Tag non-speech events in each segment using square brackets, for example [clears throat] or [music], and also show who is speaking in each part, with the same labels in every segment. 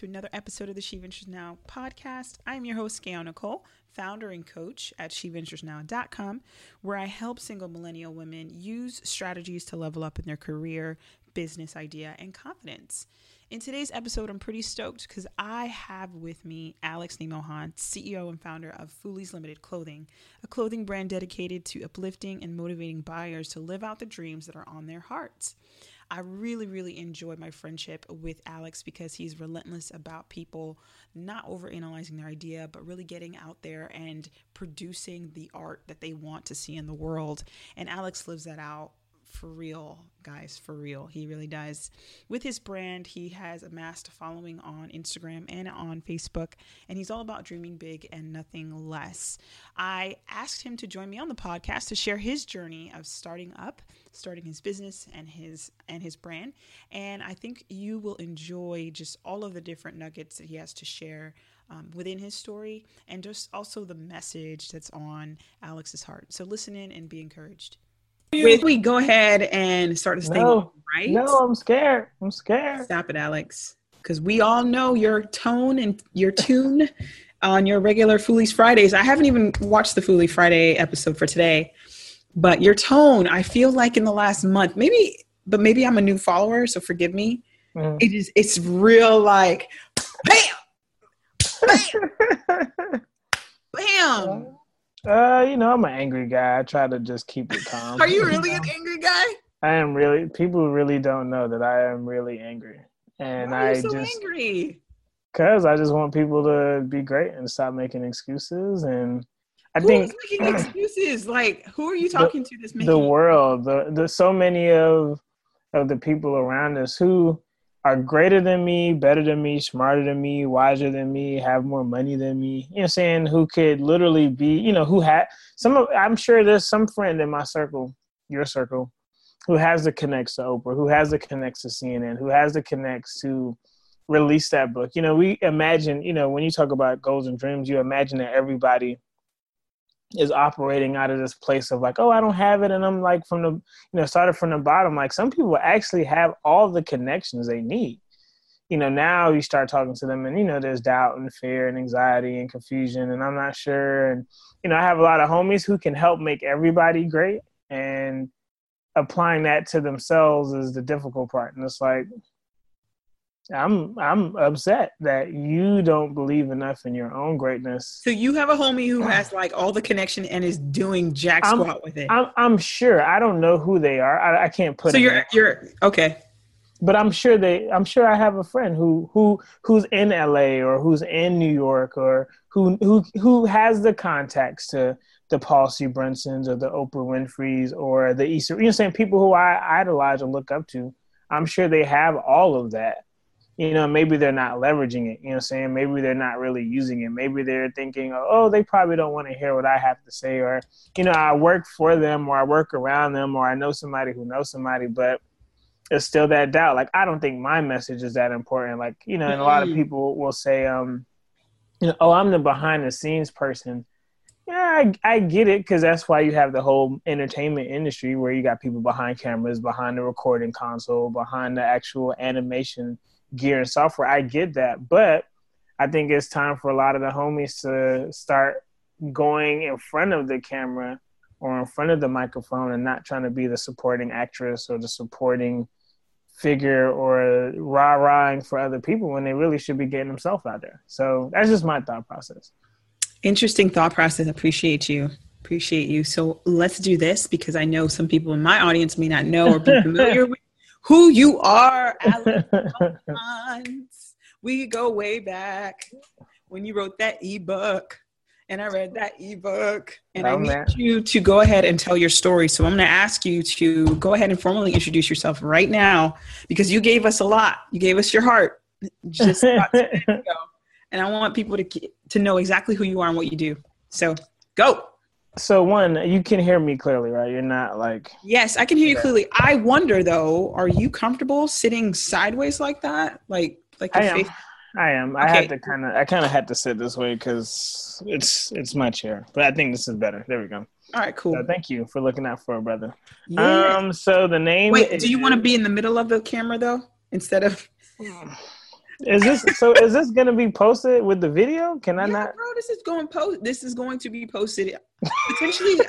Speaker 1: to another episode of the She Ventures Now podcast. I'm your host, Gail Nicole, founder and coach at SheVenturesNow.com, where I help single millennial women use strategies to level up in their career, business idea, and confidence. In today's episode, I'm pretty stoked because I have with me Alex Nemohan, CEO and founder of Foolies Limited Clothing, a clothing brand dedicated to uplifting and motivating buyers to live out the dreams that are on their hearts. I really, really enjoyed my friendship with Alex because he's relentless about people not overanalyzing their idea, but really getting out there and producing the art that they want to see in the world. And Alex lives that out for real, guys, for real. He really does. With his brand, he has amassed a following on Instagram and on Facebook, and he's all about dreaming big and nothing less. I asked him to join me on the podcast to share his journey of starting up, starting his business and his and his brand, and I think you will enjoy just all of the different nuggets that he has to share um, within his story and just also the message that's on Alex's heart. So listen in and be encouraged with we go ahead and start this thing
Speaker 2: No,
Speaker 1: right?
Speaker 2: no, I'm scared. I'm scared.
Speaker 1: Stop it, Alex. Because we all know your tone and your tune [laughs] on your regular Foolies Fridays. I haven't even watched the Foolie Friday episode for today, but your tone, I feel like in the last month, maybe, but maybe I'm a new follower, so forgive me.
Speaker 2: Mm.
Speaker 1: It is, it's real like, bam, bam. [laughs]
Speaker 2: uh, you know, I'm an angry guy. I try to just keep it calm.
Speaker 1: Are you [laughs] really an angry guy?
Speaker 2: I am really. People really don't know that I am really angry, and
Speaker 1: Why are
Speaker 2: I
Speaker 1: so
Speaker 2: just
Speaker 1: angry?
Speaker 2: because I just want people to be great and stop making excuses. And I
Speaker 1: Who's
Speaker 2: think
Speaker 1: making excuses? Like, who are you talking to that's making
Speaker 2: the world, the the so many of of the people around us who are greater than me, better than me, smarter than me, wiser than me, have more money than me. You know, saying who could literally be, you know, who had some of. I'm sure there's some friend in my circle, your circle, who has the connects to Oprah, who has the connects to CNN, who has the connects to release that book. You know, we imagine, you know, when you talk about goals and dreams, you imagine that everybody is operating out of this place of like, oh, I don't have it, and I'm like from the, you know, started from the bottom. Like some people actually have all the connections they need. You know, now you start talking to them, and you know, there's doubt and fear and anxiety and confusion, and I'm not sure. And you know, I have a lot of homies who can help make everybody great, and applying that to themselves is the difficult part. And it's like, I'm I'm upset that you don't believe enough in your own greatness.
Speaker 1: So you have a homie who has like all the connection and is doing jack
Speaker 2: I'm-
Speaker 1: squat with it.
Speaker 2: I'm I'm sure I don't know who they are. I, I can't put.
Speaker 1: so
Speaker 2: it
Speaker 1: you're
Speaker 2: in.
Speaker 1: you're okay.
Speaker 2: but I'm sure they. I'm sure I have a friend who who who's in LA or who's in New York or who who who has the contacts to the Paul C. Brunsons or the Oprah Winfrey's or the Easter. You know, saying people who I idolize or look up to. I'm sure they have all of that. You know, maybe they're not leveraging it. You know, what I'm saying maybe they're not really using it. Maybe they're thinking, oh, they probably don't want to hear what I have to say, or you know, I work for them, or I work around them, or I know somebody who knows somebody, but it's still that doubt. Like I don't think my message is that important. Like you know, and a lot of people will say, um, you know, oh, I'm the behind the scenes person. Yeah, I, I get it because that's why you have the whole entertainment industry where you got people behind cameras, behind the recording console, behind the actual animation gear and software. I get that, but I think it's time for a lot of the homies to start going in front of the camera or in front of the microphone and not trying to be the supporting actress or the supporting figure or rah rahing for other people when they really should be getting themselves out there. So that's just my thought process.
Speaker 1: Interesting thought process. Appreciate you. Appreciate you. So let's do this because I know some people in my audience may not know or be [laughs] familiar with who you are, Alex [laughs] We go way back when you wrote that ebook. And I read that ebook, and I
Speaker 2: Oh,
Speaker 1: need
Speaker 2: man.
Speaker 1: you to go ahead and tell your story. So I'm going to ask you to go ahead and formally introduce yourself right now because you gave us a lot. You gave us your heart just [laughs] about 10 minutes ago, and I want people to to know exactly who you are and what you do. So go.
Speaker 2: So one, you can hear me clearly, right? You're not like
Speaker 1: Yes, I can hear you clearly. I wonder though, are you comfortable sitting sideways like that? Like like
Speaker 2: I am.
Speaker 1: face
Speaker 2: I am. I had to kind of. I kind of had to sit this way because it's it's my chair. But I think this is better. There we go.
Speaker 1: All right, cool.
Speaker 2: So thank you for looking out for a brother.
Speaker 1: Yeah.
Speaker 2: Um. So the name.
Speaker 1: Wait, do you want to be in the middle of the camera though? Instead of [sighs]
Speaker 2: Is this so? Is this gonna be posted with the video? Can I
Speaker 1: yeah,
Speaker 2: not?
Speaker 1: bro, this is going post. This is going to be posted potentially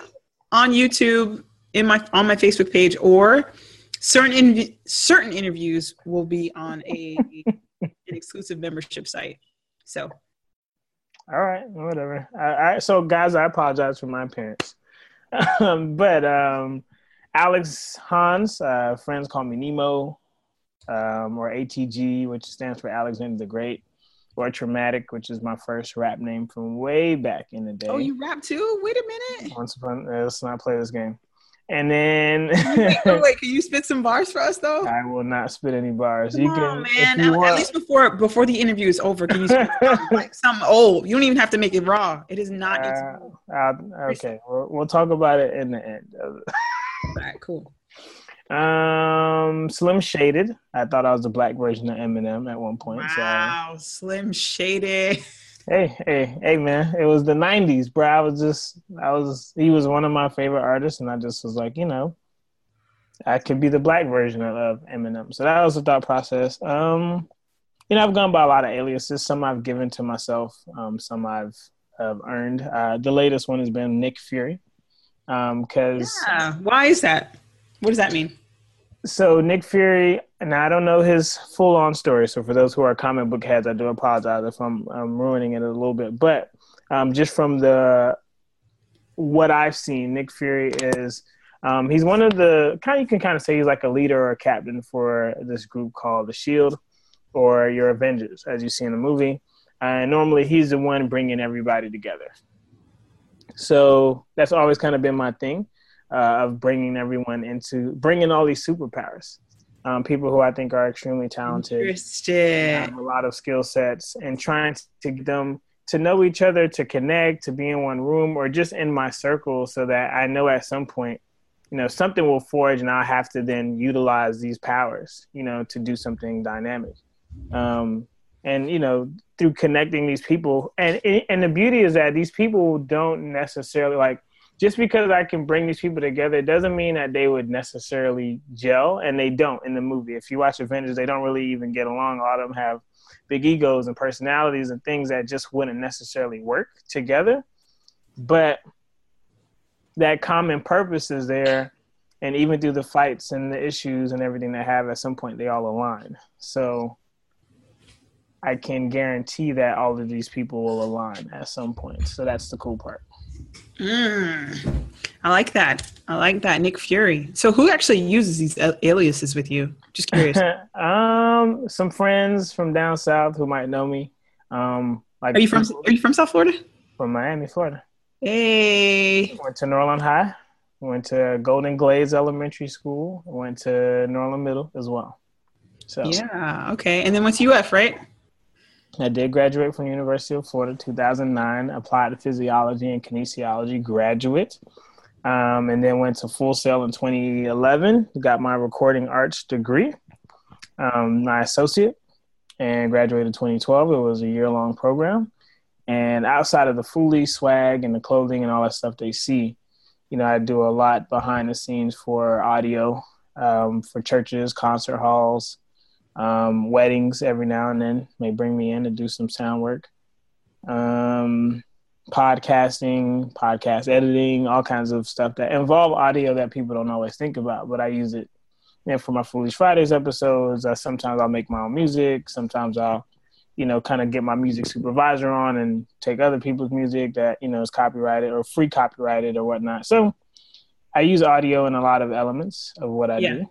Speaker 1: on YouTube in my on my Facebook page, or certain in, certain interviews will be on a an exclusive membership site. So,
Speaker 2: all right, whatever. I, I so guys, I apologize for my appearance, um, [laughs] but um, Alex Hans, uh, friends call me Nemo um, or ATG, which stands for Alexander the Great, or Traumatic, which is my first rap name from way back in the day.
Speaker 1: Oh, you rap too? Wait a minute.
Speaker 2: Once upon, uh, let's not play this game. And then,
Speaker 1: wait, [laughs] wait, wait, can you spit some bars for us though?
Speaker 2: I will not spit any bars.
Speaker 1: Come
Speaker 2: you can,
Speaker 1: on, man. At, at least before before the interview is over, can you spit [laughs] something, like something old? You don't even have to make it raw. It is not.
Speaker 2: Uh, okay, we'll, we'll talk about it in the end. [laughs]
Speaker 1: All right, cool.
Speaker 2: Um, Slim Shaded. I thought I was the black version of Eminem at one point.
Speaker 1: Wow, so. Slim Shaded.
Speaker 2: Hey, hey, hey, man! It was the '90s, bro. I was just, I was. He was one of my favorite artists, and I just was like, you know, I could be the black version of, of Eminem. So that was the thought process. Um, you know, I've gone by a lot of aliases. Some I've given to myself. Um, some I've uh, earned. Uh, the latest one has been Nick Fury. Um, because
Speaker 1: yeah. why is that? What does that mean?
Speaker 2: So Nick Fury, and I don't know his full on story. So for those who are comic book heads, I do apologize if I'm, I'm ruining it a little bit. But um, just from the what I've seen, Nick Fury is um, he's one of the kind. You can kind of say he's like a leader or a captain for this group called the Shield, or your Avengers, as you see in the movie. And normally he's the one bringing everybody together. So that's always kind of been my thing uh, of bringing everyone into bringing all these superpowers. Um, people who I think are extremely talented,
Speaker 1: have
Speaker 2: a lot of skill sets, and trying to get them to know each other, to connect, to be in one room, or just in my circle, so that I know at some point, you know, something will forge, and I'll have to then utilize these powers, you know, to do something dynamic. Um, and you know, through connecting these people, and and the beauty is that these people don't necessarily like just because I can bring these people together, it doesn't mean that they would necessarily gel, and they don't in the movie. If you watch Avengers, they don't really even get along. A lot of them have big egos and personalities and things that just wouldn't necessarily work together. But that common purpose is there, and even through the fights and the issues and everything they have, at some point they all align. So I can guarantee that all of these people will align at some point. So that's the cool part.
Speaker 1: Mm, I like that. I like that. Nick Fury. So who actually uses these aliases with you? Just curious. [laughs]
Speaker 2: um, some friends from down south who might know me. Um,
Speaker 1: like are you from Are you from South Florida?
Speaker 2: From Miami, Florida.
Speaker 1: Hey.
Speaker 2: Went to Norland High. Went to Golden Glades Elementary School. Went to Norland Middle as well.
Speaker 1: So yeah, okay. And then went to UF, right?
Speaker 2: I did graduate from University of Florida 2009, applied to physiology and kinesiology graduate, um, and then went to Full Sail in 2011, got my recording arts degree, um, my associate, and graduated 2012. It was a year long program. And outside of the Fooly swag and the clothing and all that stuff they see, you know, I do a lot behind the scenes for audio, um, for churches, concert halls, um, weddings every now and then may bring me in to do some sound work. Um, podcasting, podcast editing, all kinds of stuff that involve audio that people don't always think about, but I use it. And for my Foolies Fridays episodes, uh, sometimes I'll make my own music. Sometimes I'll, you know, kind of get my music supervisor on and take other people's music that you know is copyrighted or free copyrighted or whatnot. So I use audio in a lot of elements of what I yeah. do.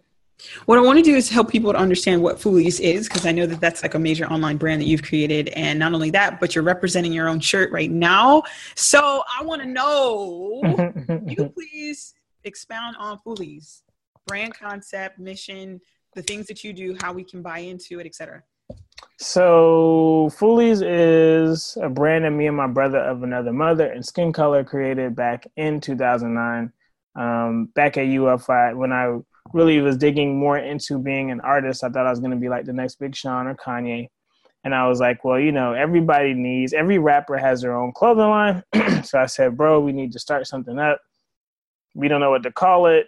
Speaker 1: What I want to do is help people to understand what Foolies is because I know that that's like a major online brand that you've created. And not only that, but you're representing your own shirt right now. So I want to know, you [laughs] please expound on Foolies, brand concept, mission, the things that you do, how we can buy into it, etc.
Speaker 2: So Foolies is a brand that me and my brother of another mother and Skin Color created back in 2009. Um, back at UFI when I really was digging more into being an artist. I thought I was going to be like the next Big Sean or Kanye. And I was like, well, you know, everybody needs, every rapper has their own clothing line. [clears throat] so I said, bro, we need to start something up. We don't know what to call it.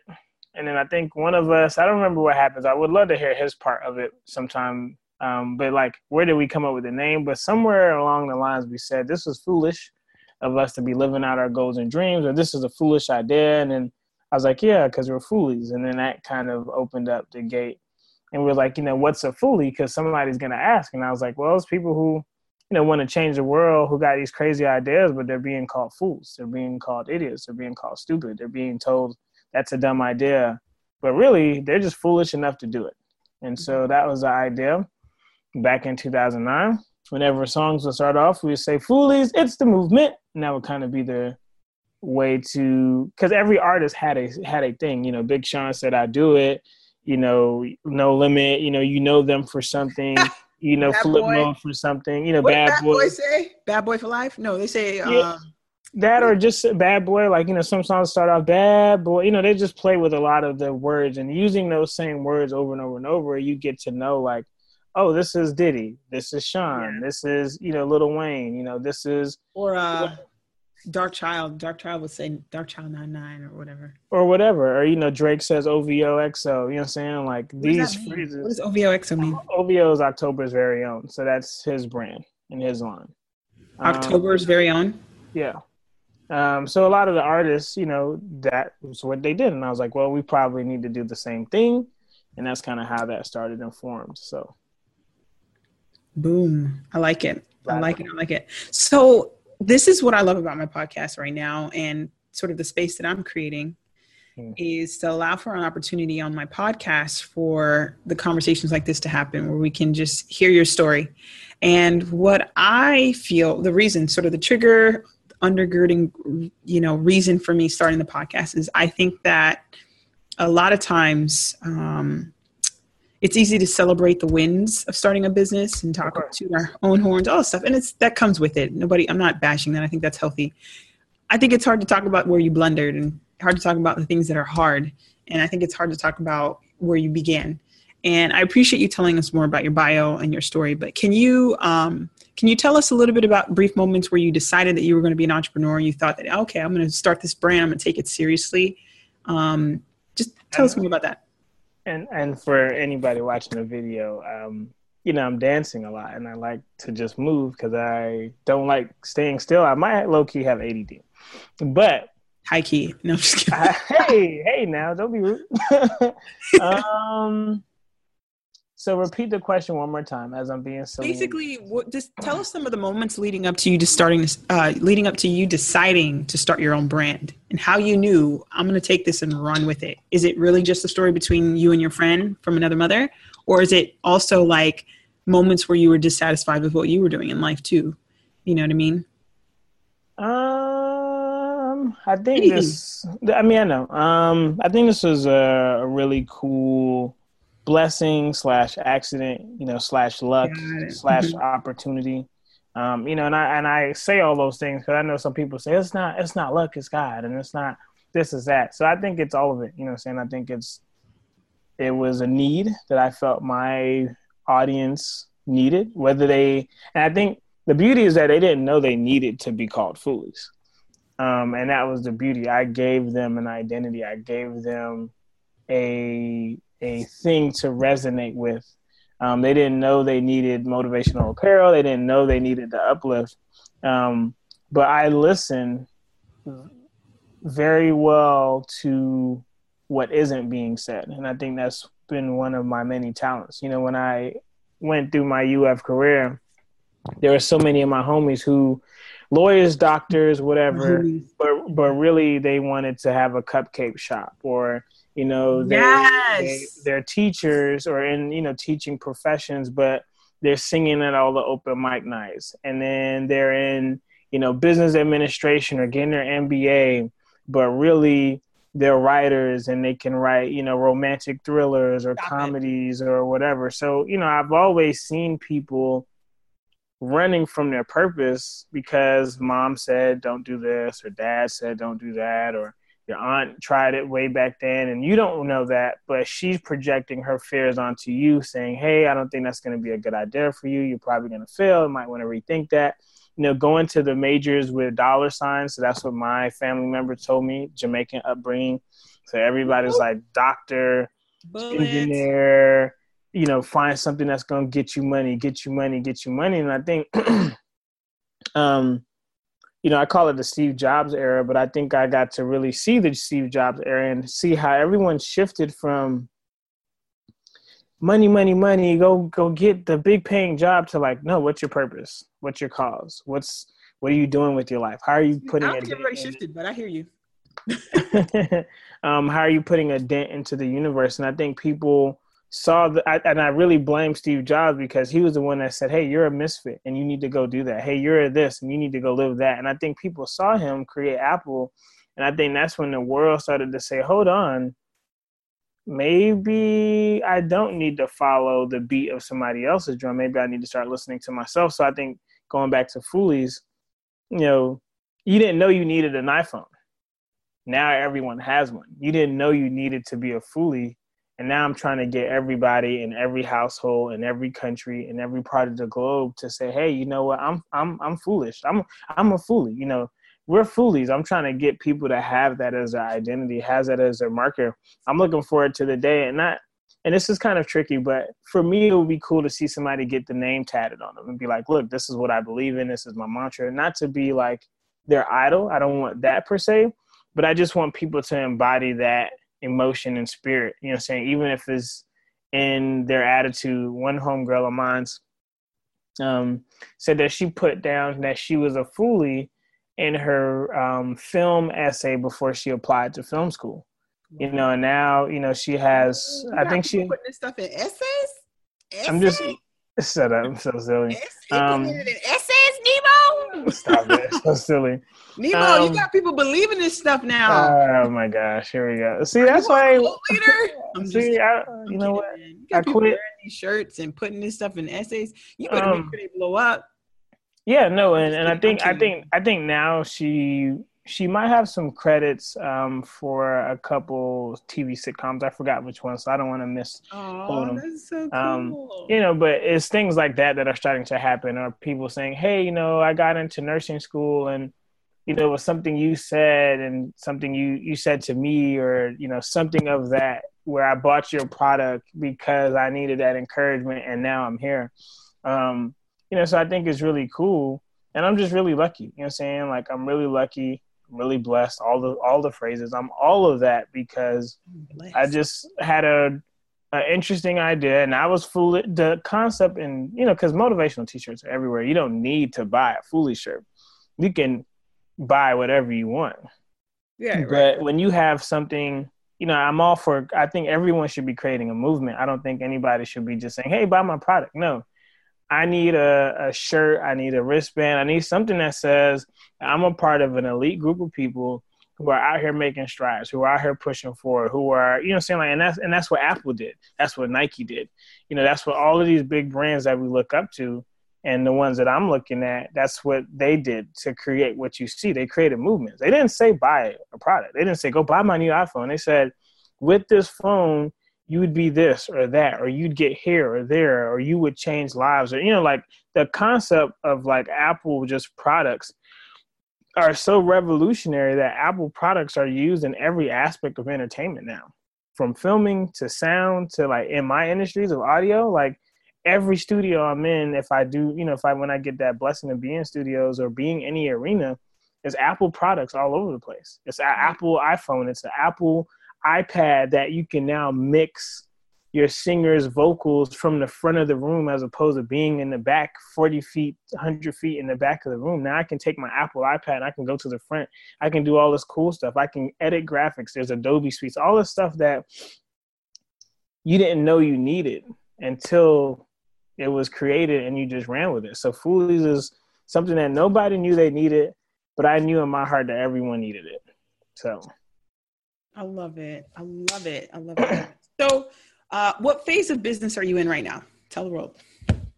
Speaker 2: And then I think one of us, I don't remember what happens. I would love to hear his part of it sometime Um, but like, where did we come up with the name? But somewhere along the lines, we said this was foolish of us to be living out our goals and dreams, or this is a foolish idea. And then I was like, yeah, because we're foolies. And then that kind of opened up the gate. And we're like, you know, what's a foolie? Because somebody's going to ask. And I was like, well, it's people who, you know, want to change the world, who got these crazy ideas, but they're being called fools. They're being called idiots. They're being called stupid. They're being told that's a dumb idea. But really, they're just foolish enough to do it. And so mm-hmm. that was the idea back in 2009. Whenever songs would start off, we would say, Foolies, it's the movement. And that would kind of be the way to because every artist had a had a thing you know big sean said i do it you know no limit you know you know them for something [laughs] you know bad flip boy. mode for something you know
Speaker 1: what
Speaker 2: bad,
Speaker 1: bad boy. boy. say bad boy for life no they say yeah. Uh,
Speaker 2: that or just bad boy like you know some songs start off bad boy you know they just play with a lot of the words and using those same words over and over and over you get to know like oh this is diddy this is sean yeah. this is you know Lil Wayne you know this is
Speaker 1: or uh Darkchild. Dark Child would say Darkchild 99 or whatever.
Speaker 2: Or whatever. Or, you know, Drake says OVO XO. You know what I'm saying? Like what these phrases.
Speaker 1: What does OVO XO mean?
Speaker 2: OVO is October's very own. So that's his brand and his line.
Speaker 1: October's um, very own?
Speaker 2: Yeah. Um, so a lot of the artists, you know, that was what they did. And I was like, well, we probably need to do the same thing. And that's kind of how that started and formed. So.
Speaker 1: Boom. I like it. I like it. I like it. So this is what I love about my podcast right now and sort of the space that I'm creating mm. is to allow for an opportunity on my podcast for the conversations like this to happen where we can just hear your story. And what I feel the reason, sort of the trigger undergirding, you know, reason for me starting the podcast is I think that a lot of times um, it's easy to celebrate the wins of starting a business and talk to our own horns, all stuff. And it's that comes with it. Nobody, I'm not bashing that. I think that's healthy. I think it's hard to talk about where you blundered and hard to talk about the things that are hard. And I think it's hard to talk about where you began. And I appreciate you telling us more about your bio and your story. But can you um, can you tell us a little bit about brief moments where you decided that you were going to be an entrepreneur and you thought that okay, I'm going to start this brand, I'm going to take it seriously. Um, just tell us more about that
Speaker 2: and and for anybody watching the video, um, you know, I'm dancing a lot, and I like to just move because I don't like staying still. I might low key have ADD, but
Speaker 1: high key. No, [laughs]
Speaker 2: hey, hey, now don't be rude. [laughs] um, so repeat the question one more time as I'm being silly.
Speaker 1: Basically, what, just tell us some of the moments leading up to you just starting, this, uh, leading up to you deciding to start your own brand, and how you knew I'm going to take this and run with it. Is it really just a story between you and your friend from another mother, or is it also like moments where you were dissatisfied with what you were doing in life too? You know what I mean?
Speaker 2: Um, I think Anything. this. I mean, I know. Um, I think this was a, a really cool blessing slash accident, you know, slash luck slash mm-hmm. opportunity. Um, you know, and I and I say all those things because I know some people say it's not it's not luck, it's God, and it's not this is that. So I think it's all of it. You know, I'm saying I think it's it was a need that I felt my audience needed, whether they and I think the beauty is that they didn't know they needed to be called foolies. Um, and that was the beauty. I gave them an identity. I gave them a a thing to resonate with. Um, they didn't know they needed motivational apparel. They didn't know they needed the uplift. Um, but I listen very well to what isn't being said. And I think that's been one of my many talents. You know, when I went through my UF career, there were so many of my homies who lawyers, doctors, whatever, mm-hmm. but but really they wanted to have a cupcake shop or you know they, yes. they are teachers or in you know teaching professions but they're singing at all the open mic nights and then they're in you know business administration or getting their mba but really they're writers and they can write you know romantic thrillers or Stop comedies it. or whatever so you know i've always seen people running from their purpose because mom said don't do this or dad said don't do that or your aunt tried it way back then and you don't know that but she's projecting her fears onto you saying hey i don't think that's going to be a good idea for you. You're probably going to fail. You might want to rethink that. You know going to the majors with dollar signs so that's what my family member told me jamaican upbringing. So everybody's like doctor engineer you know, find something that's gonna get you money, get you money, get you money. And I think [clears throat] um you know, I call it the Steve Jobs era, but I think I got to really see the Steve Jobs era and see how everyone shifted from money, money, money, go go get the big paying job to like, no, what's your purpose? What's your cause? What's what are you doing with your life? How are you putting
Speaker 1: I
Speaker 2: it?
Speaker 1: don't think everybody shifted, but I hear you. [laughs]
Speaker 2: um, how are you putting a dent into the universe? And I think people saw the, and I really blame Steve Jobs because he was the one that said, "Hey, you're a misfit, and you need to go do that. Hey, you're this, and you need to go live that." And I think people saw him create Apple, and I think that's when the world started to say, "Hold on, maybe I don't need to follow the beat of somebody else's drum. Maybe I need to start listening to myself." So I think going back to Foolies, you know, you didn't know you needed an iPhone. Now everyone has one. You didn't know you needed to be a Foolie and now I'm trying to get everybody in every household in every country in every part of the globe to say, hey, you know what? I'm I'm I'm foolish. I'm I'm a foolie. You know, we're foolies. I'm trying to get people to have that as their identity, has that as their marker. I'm looking forward to the day and not and this is kind of tricky, but for me it would be cool to see somebody get the name tatted on them and be like, look, this is what I believe in, this is my mantra. Not to be like their idol. I don't want that per se, but I just want people to embody that emotion and spirit. You know, I'm saying even if it's in their attitude. One homegirl of mine's um, said that she put down that she was a foolie in her um, film essay before she applied to film school. You know, and now you know she has. I think she
Speaker 1: putting this stuff in essays.
Speaker 2: Essay? I'm just [laughs] shut up. I'm so silly.
Speaker 1: Um, Nemo.
Speaker 2: Stop it. so [laughs] silly.
Speaker 1: Nemo, um, you got people believing this stuff now.
Speaker 2: Oh my gosh, here we go. See, that's why. [laughs] I'm see, I, you know what?
Speaker 1: You I quit wearing these shirts and putting this stuff in essays. You better um, make sure they blow up.
Speaker 2: Yeah, no, and, and I think I think I think now she she might have some credits um, for a couple TV sitcoms. I forgot which one, so I don't want to miss.
Speaker 1: Oh, that's so cool.
Speaker 2: Um, you know, but it's things like that that are starting to happen, or people saying, "Hey, you know, I got into nursing school and." you know, it was something you said and something you you said to me, or you know, something of that, where I bought your product because I needed that encouragement, and now I'm here. Um, you know, so I think it's really cool, and I'm just really lucky. You know, what I'm saying like I'm really lucky, really blessed. All the all the phrases, I'm all of that because I just had a an interesting idea and I was foolish. The concept and you know, because motivational t-shirts are everywhere. You don't need to buy a foolish shirt. You can buy whatever you want.
Speaker 1: Yeah.
Speaker 2: But
Speaker 1: right.
Speaker 2: when you have something, you know, I'm all for. I think everyone should be creating a movement. I don't think anybody should be just saying, "Hey, buy my product." No, I need a, a shirt. I need a wristband. I need something that says I'm a part of an elite group of people who are out here making strides, who are out here pushing forward, who are, you know, saying like, and that's and that's what Apple did. That's what Nike did. You know, that's what all of these big brands that we look up to and the ones that I'm looking at, that's what they did to create what you see. They created movements. They didn't say buy a product. They didn't say go buy my new iPhone. They said with this phone you would be this or that or you'd get here or there or you would change lives or you know like the concept of like Apple just products are so revolutionary that Apple products are used in every aspect of entertainment now. From filming to sound to like in my industries of audio, like every studio I'm in, if I do, you know, if I when I get that blessing of being in studios or being any arena, there's Apple products all over the place. It's an Apple iPhone, it's an Apple iPad that you can now mix your singer's vocals from the front of the room as opposed to being in the back 40 feet 100 feet in the back of the room now i can take my apple ipad and i can go to the front i can do all this cool stuff i can edit graphics there's adobe suites all this stuff that you didn't know you needed until it was created and you just ran with it. So Foolies is something that nobody knew they needed, but I knew in my heart that everyone needed it. So
Speaker 1: I love it. I love it. I love it. so uh, what phase of business are you in right now? Tell the world.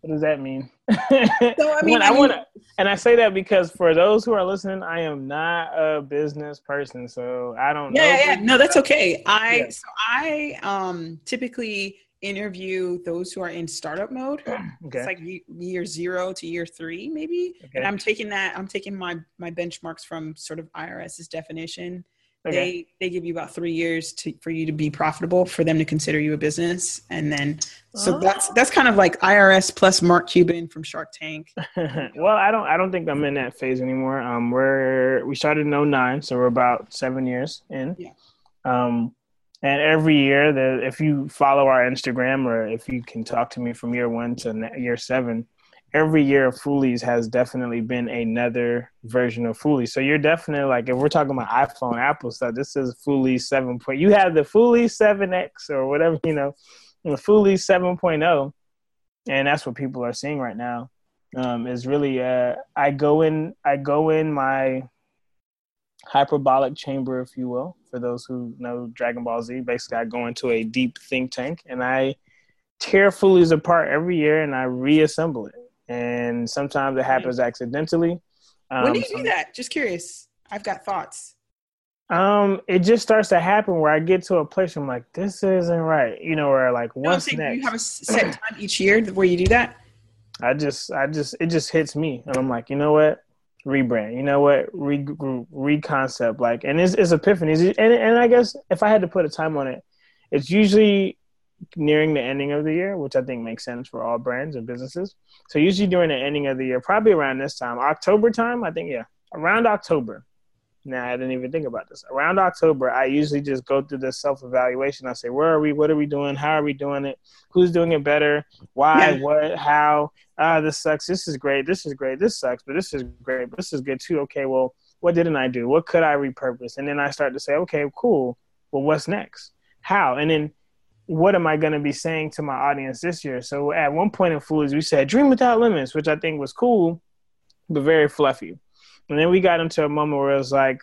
Speaker 2: What does that mean? [laughs] so I mean, I, want to, and I say that because for those who are listening, I am not a business person, so I don't.
Speaker 1: Yeah,
Speaker 2: know
Speaker 1: yeah, no, that's okay. I yeah. so I um typically interview those who are in startup mode. [clears throat] Okay. It's like year zero to year three, maybe. Okay. And I'm taking that. I'm taking my my benchmarks from sort of IRS's definition Okay. They they give you about three years to for you to be profitable for them to consider you a business, and then so oh. that's that's kind of like IRS plus Mark Cuban from Shark Tank. [laughs]
Speaker 2: well, I don't I don't think I'm in that phase anymore. Um, we're we started in 09, so we're about seven years in. Yeah. Um, and every year, the if you follow our Instagram or if you can talk to me from year one to year seven, every year of Foolies has definitely been another version of Foolies. So you're definitely like, if we're talking about iPhone, Apple stuff, this is Foolies 7. Point. You have the Foolies 7X or whatever, you know, the Foolies 7.0. And that's what people are seeing right now. Um, is really, uh, I go in, I go in my hyperbolic chamber, if you will, for those who know Dragon Ball Z. Basically, I go into a deep think tank and I tear Foolies apart every year and I reassemble it and sometimes it happens accidentally.
Speaker 1: Um, when do you do that? Just curious. I've got thoughts.
Speaker 2: Um, it just starts to happen where I get to a place where I'm like, this isn't right, you know, where like what's
Speaker 1: no,
Speaker 2: next?
Speaker 1: You have a set [clears throat] time each year where you do that.
Speaker 2: I just, I just, it just hits me, and I'm like, you know what? Rebrand. You know what? Re, re concept. Like, and it's, it's epiphanies, and and I guess if I had to put a time on it, it's usually nearing the ending of the year, which I think makes sense for all brands and businesses. So usually during the ending of the year, probably around this time, October time, I think yeah, around October. Now I didn't even think about this. Around October, I usually just go through this self evaluation. I say, where are we? What are we doing? How are we doing it? Who's doing it better? Why? Yeah. What? How? Ah, this sucks. This is great. This is great. This sucks, but this is great. But this is good too. Okay, well, what didn't I do? What could I repurpose? And then I start to say, okay, cool. Well, what's next? How? And then what am I going to be saying to my audience this year? So at one point in Foolies, we said dream without limits, which I think was cool, but very fluffy. And then we got into a moment where it was like,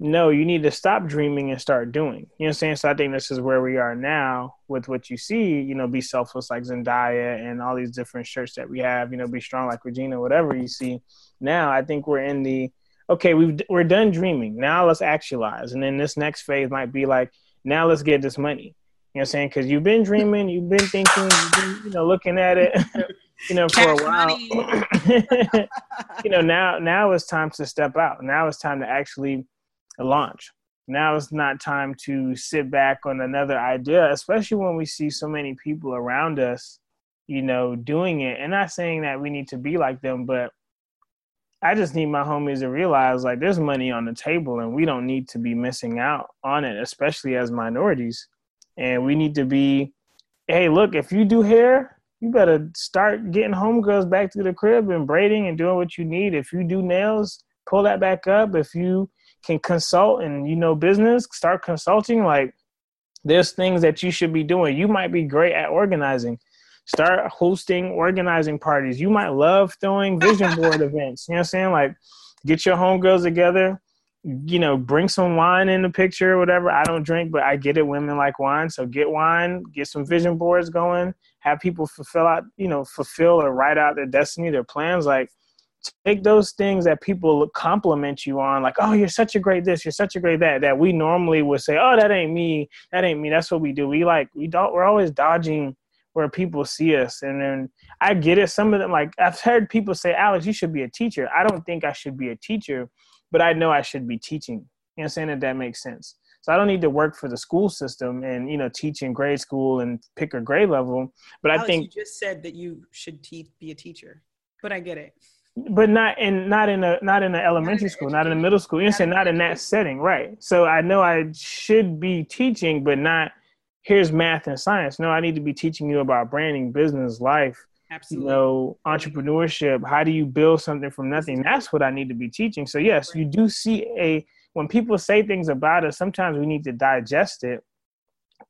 Speaker 2: no, you need to stop dreaming and start doing. You know what I'm saying? So I think this is where we are now with what you see, you know, be selfless like Zendaya and all these different shirts that we have, you know, be strong like Regina, whatever you see. Now I think we're in the, okay, we've, we're done dreaming. Now let's actualize. And then this next phase might be like, now let's get this money you know what I'm saying? Because you've been dreaming, you've been thinking, you've been, you know, looking at it, [laughs] you know, for a while. [laughs] you know, now now it's time to step out. Now it's time to actually launch. Now it's not time to sit back on another idea, especially when we see so many people around us, you know, doing it. And not saying that we need to be like them, but I just need my homies to realize like there's money on the table and we don't need to be missing out on it, especially as minorities and we need to be hey look if you do hair you better start getting homegirls back to the crib and braiding and doing what you need. If you do nails pull that back up. If you can consult and you know business start consulting. Like there's things that you should be doing. You might be great at organizing. Start hosting organizing parties. You might love throwing vision board [laughs] events. You know what i'm saying? Like get your homegirls together you know, bring some wine in the picture or whatever. I don't drink, but I get it. Women like wine, so get wine, get some vision boards going, have people fulfill out, you know, fulfill or write out their destiny, their plans. Like, take those things that people compliment you on, like, oh, you're such a great this, you're such a great that, that we normally would say, oh, that ain't me, that ain't me. That's what we do. We like, we don't, we're always dodging where people see us. And then I get it. Some of them, like, I've heard people say, Alex, you should be a teacher. I don't think I should be a teacher but I know I should be teaching. You know I'm saying? That that makes sense. So I don't need to work for the school system and, you know, teach in grade school and pick a grade level. But Alex, I think
Speaker 1: you just said that you should te- be a teacher, but I get it.
Speaker 2: But not in not in a not in an elementary school, not in a middle school. You said not in that setting, right? So I know I should be teaching, but not here's math and science. No, I need to be teaching you about branding, business, life, Absolutely. you know entrepreneurship how do you build something from nothing? That's what i need to be teaching. So yes you do see a when people say things about us sometimes we need to digest it.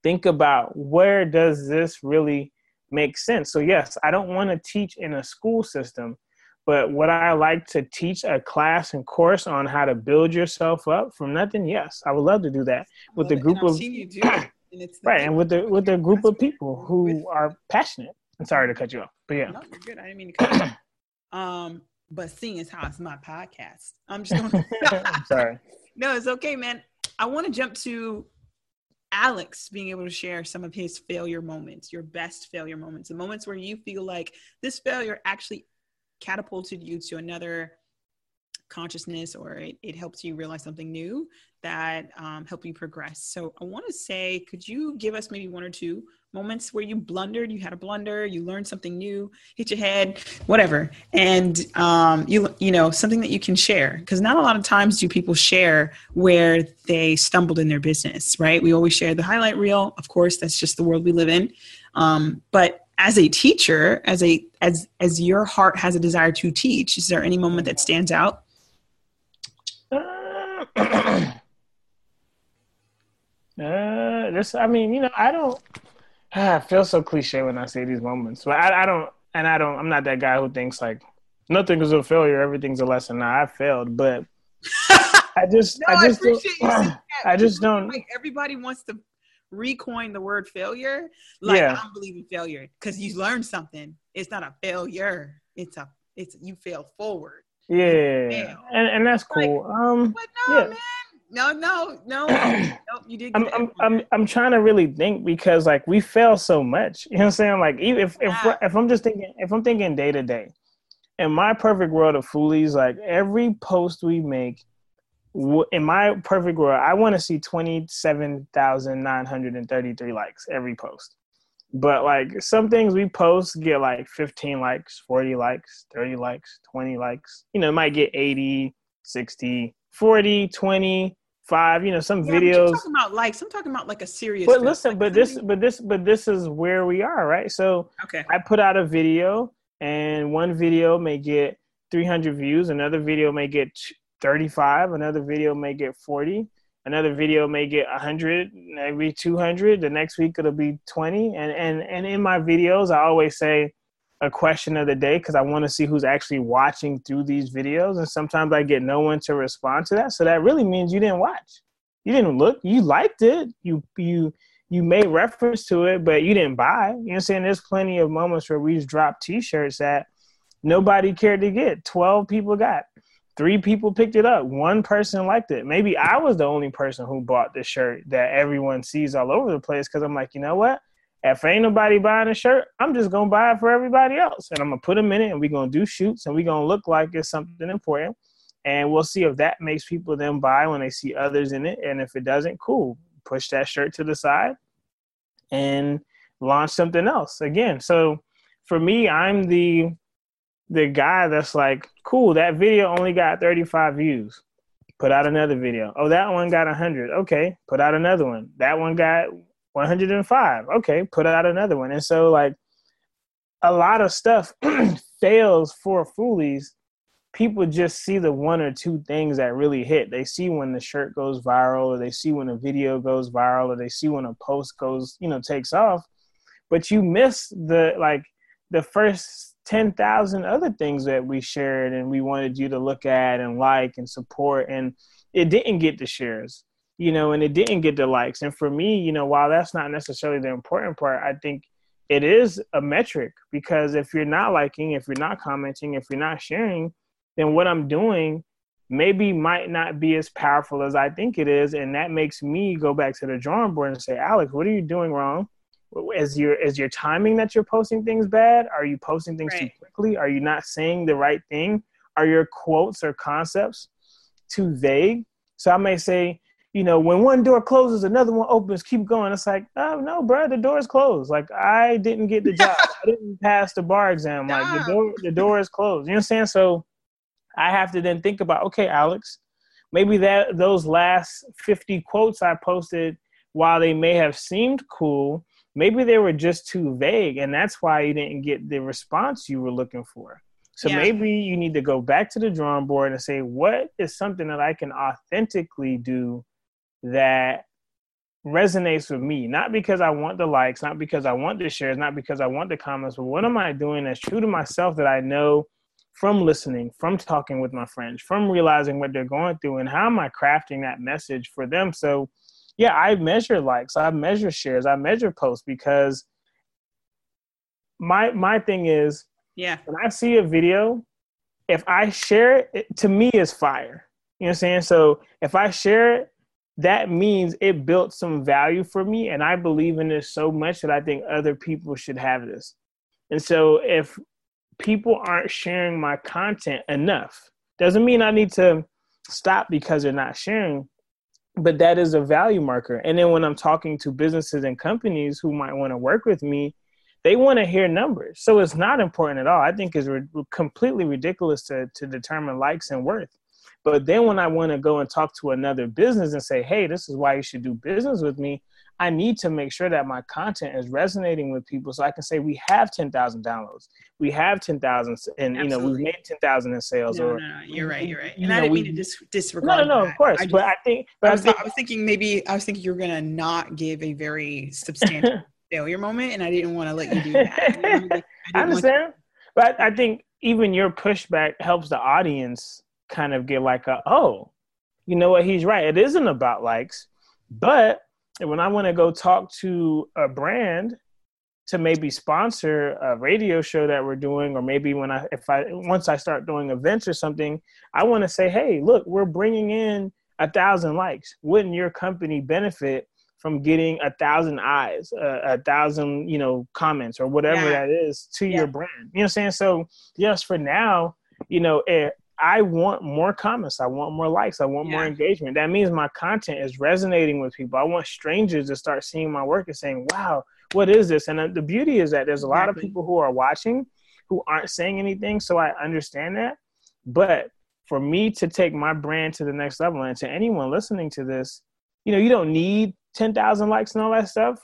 Speaker 2: Think about where does this really make sense? So yes i don't want to teach in a school system but would i like to teach a class and course on how to build yourself up from nothing? Yes i would love to do that with a group of right and with the with a group of people who are passionate I'm sorry to cut you off, but yeah.
Speaker 1: No, you're good. I didn't mean to cut you [clears throat] Um, but seeing as how it's my podcast, I'm just going [laughs] to.
Speaker 2: sorry. [laughs]
Speaker 1: No, it's okay, man. I want to jump to Alex being able to share some of his failure moments, your best failure moments, the moments where you feel like this failure actually catapulted you to another consciousness or it, it helps you realize something new that um, help you progress. So I want to say, could you give us maybe one or two moments where you blundered, you had a blunder, you learned something new, hit your head, whatever, and um, you you know something that you can share because not a lot of times do people share where they stumbled in their business, right? We always share the highlight reel, of course, that's just the world we live in, um, but as a teacher, as a as as your heart has a desire to teach, is there any moment that stands out? [clears throat]
Speaker 2: Uh, this, I mean, you know, I don't. [sighs] I feel so cliche when I say these moments, but I, I don't, and I don't. I'm not that guy who thinks like nothing is a failure, everything's a lesson. Now I failed, but I [laughs] just, no, I just, I, I just [clears throat] don't.
Speaker 1: Like everybody wants to recoin the word failure. Like yeah. I don't believe in failure because you learned something. It's not a failure. It's a, it's you fail forward.
Speaker 2: Yeah, and and that's cool. Like, um, but no,
Speaker 1: yeah. man no, no, no, [clears throat] no. You did.
Speaker 2: I'm, I'm, I'm, I'm trying to really think because like we fail so much. [laughs] You know what I'm saying? Like even if if if I'm just thinking if I'm thinking day to day, in my perfect world of foolies, like every post we make, in my perfect world, I want to see twenty seven thousand nine hundred and thirty three likes every post. But like some things we post get like 15 likes, 40 likes, 30 likes, 20 likes. You know, it might get 80, 60, 40, 20, five, you know, some yeah, videos. I'm
Speaker 1: talking about likes. I'm talking about like a serious.
Speaker 2: But listen, like but this, but this, but this is where we are, right? So
Speaker 1: okay,
Speaker 2: I put out a video, and one video may get 300 views, another video may get 35, another video may get 40, another video may get 100, maybe 200. The next week it'll be 20, and and and in my videos, I always say a question of the day because I want to see who's actually watching through these videos. And sometimes I get no one to respond to that. So that really means you didn't watch. You didn't look. You liked it. You you you made reference to it, but you didn't buy. You know I'm saying? There's plenty of moments where we just dropped t-shirts that nobody cared to get. Twelve people got. Three people picked it up. One person liked it. Maybe I was the only person who bought the shirt that everyone sees all over the place because I'm like, you know what? if ain't nobody buying a shirt, I'm just gonna buy it for everybody else, and I'm gonna put them in it, and we're gonna do shoots, and we're gonna look like it's something important, and we'll see if that makes people then buy when they see others in it, and if it doesn't, cool, push that shirt to the side, and launch something else again. So for me, I'm the the guy that's like, cool, that video only got 35 views. Put out another video. Oh, that one got 100. Okay, put out another one. That one got 105. Okay, put out another one. And so like a lot of stuff [clears throat] fails for foolies. People just see the one or two things that really hit. They see when the shirt goes viral, or they see when a video goes viral, or they see when a post goes, you know, takes off. But you miss the like the first 10,000 other things that we shared and we wanted you to look at and like and support. And it didn't get the shares you know, and it didn't get the likes. And for me, you know, while that's not necessarily the important part, I think it is a metric because if you're not liking, if you're not commenting, if you're not sharing, then what I'm doing maybe might not be as powerful as I think it is. And that makes me go back to the drawing board and say, Alex, what are you doing wrong? Is your is your timing that you're posting things bad? Are you posting things right. too quickly? Are you not saying the right thing? Are your quotes or concepts too vague? So I may say, you know, when one door closes, another one opens, keep going. It's like, oh no, bro, the door is closed. Like I didn't get the job. [laughs] I didn't pass the bar exam. Like the door, the door is closed. You know what I'm saying? So I have to then think about, okay, Alex, maybe that those last 50 quotes I posted, while they may have seemed cool, maybe they were just too vague. And that's why you didn't get the response you were looking for. So yeah. maybe you need to go back to the drawing board and say, what is something that I can authentically do that resonates with me not because i want the likes not because i want the shares not because i want the comments but what am i doing that's true to myself that i know from listening from talking with my friends from realizing what they're going through and how am i crafting that message for them so yeah i measure likes. I measure shares. I measure posts because my my thing is
Speaker 1: yeah.
Speaker 2: when i see a video if i share it, it to me is fire. You know what i'm saying? So if i share it that means it built some value for me and i believe in this so much that i think other people should have this. And so if people aren't sharing my content enough Doesn't mean I need to stop because they're not sharing, but that is a value marker. And then when I'm talking to businesses and companies who might want to work with me, they want to hear numbers. So it's not important at all. I think it's re- completely ridiculous to to determine likes and worth. But then when I want to go and talk to another business and say, "Hey, this is why you should do business with me," I need to make sure that my content is resonating with people so I can say we have 10,000 downloads. We have 10,000 and Absolutely. you know, we've made 10,000 in sales
Speaker 1: no,
Speaker 2: or
Speaker 1: no, no, you're right, you're right. And I didn't mean to dis- disregard
Speaker 2: No, no, no,
Speaker 1: that.
Speaker 2: of course.
Speaker 1: I just,
Speaker 2: but I think but
Speaker 1: I was,
Speaker 2: I, think,
Speaker 1: I was thinking maybe I was thinking you're going to not give a very substantial [laughs] failure moment and I didn't want to let you do that.
Speaker 2: I, I [laughs] understand. but I think even your pushback helps the audience kind of get like a oh, you know what, he's right. It isn't about likes, but and when I want to go talk to a brand to maybe sponsor a radio show that we're doing, or maybe when I, if I, once I start doing events or something, I want to say, hey, look, we're bringing in a thousand likes. Wouldn't your company benefit from getting a thousand eyes, uh, a thousand, you know, comments or whatever yeah. that is to yeah. your brand? You know what I'm saying? So, yes, for now, you know, it, I want more comments. I want more likes. I want yeah. more engagement. That means my content is resonating with people. I want strangers to start seeing my work and saying, wow, what is this? And uh, the beauty is that there's a lot of people who are watching who aren't saying anything. So I understand that. But for me to take my brand to the next level and to anyone listening to this, you know, you don't need 10,000 likes and all that stuff.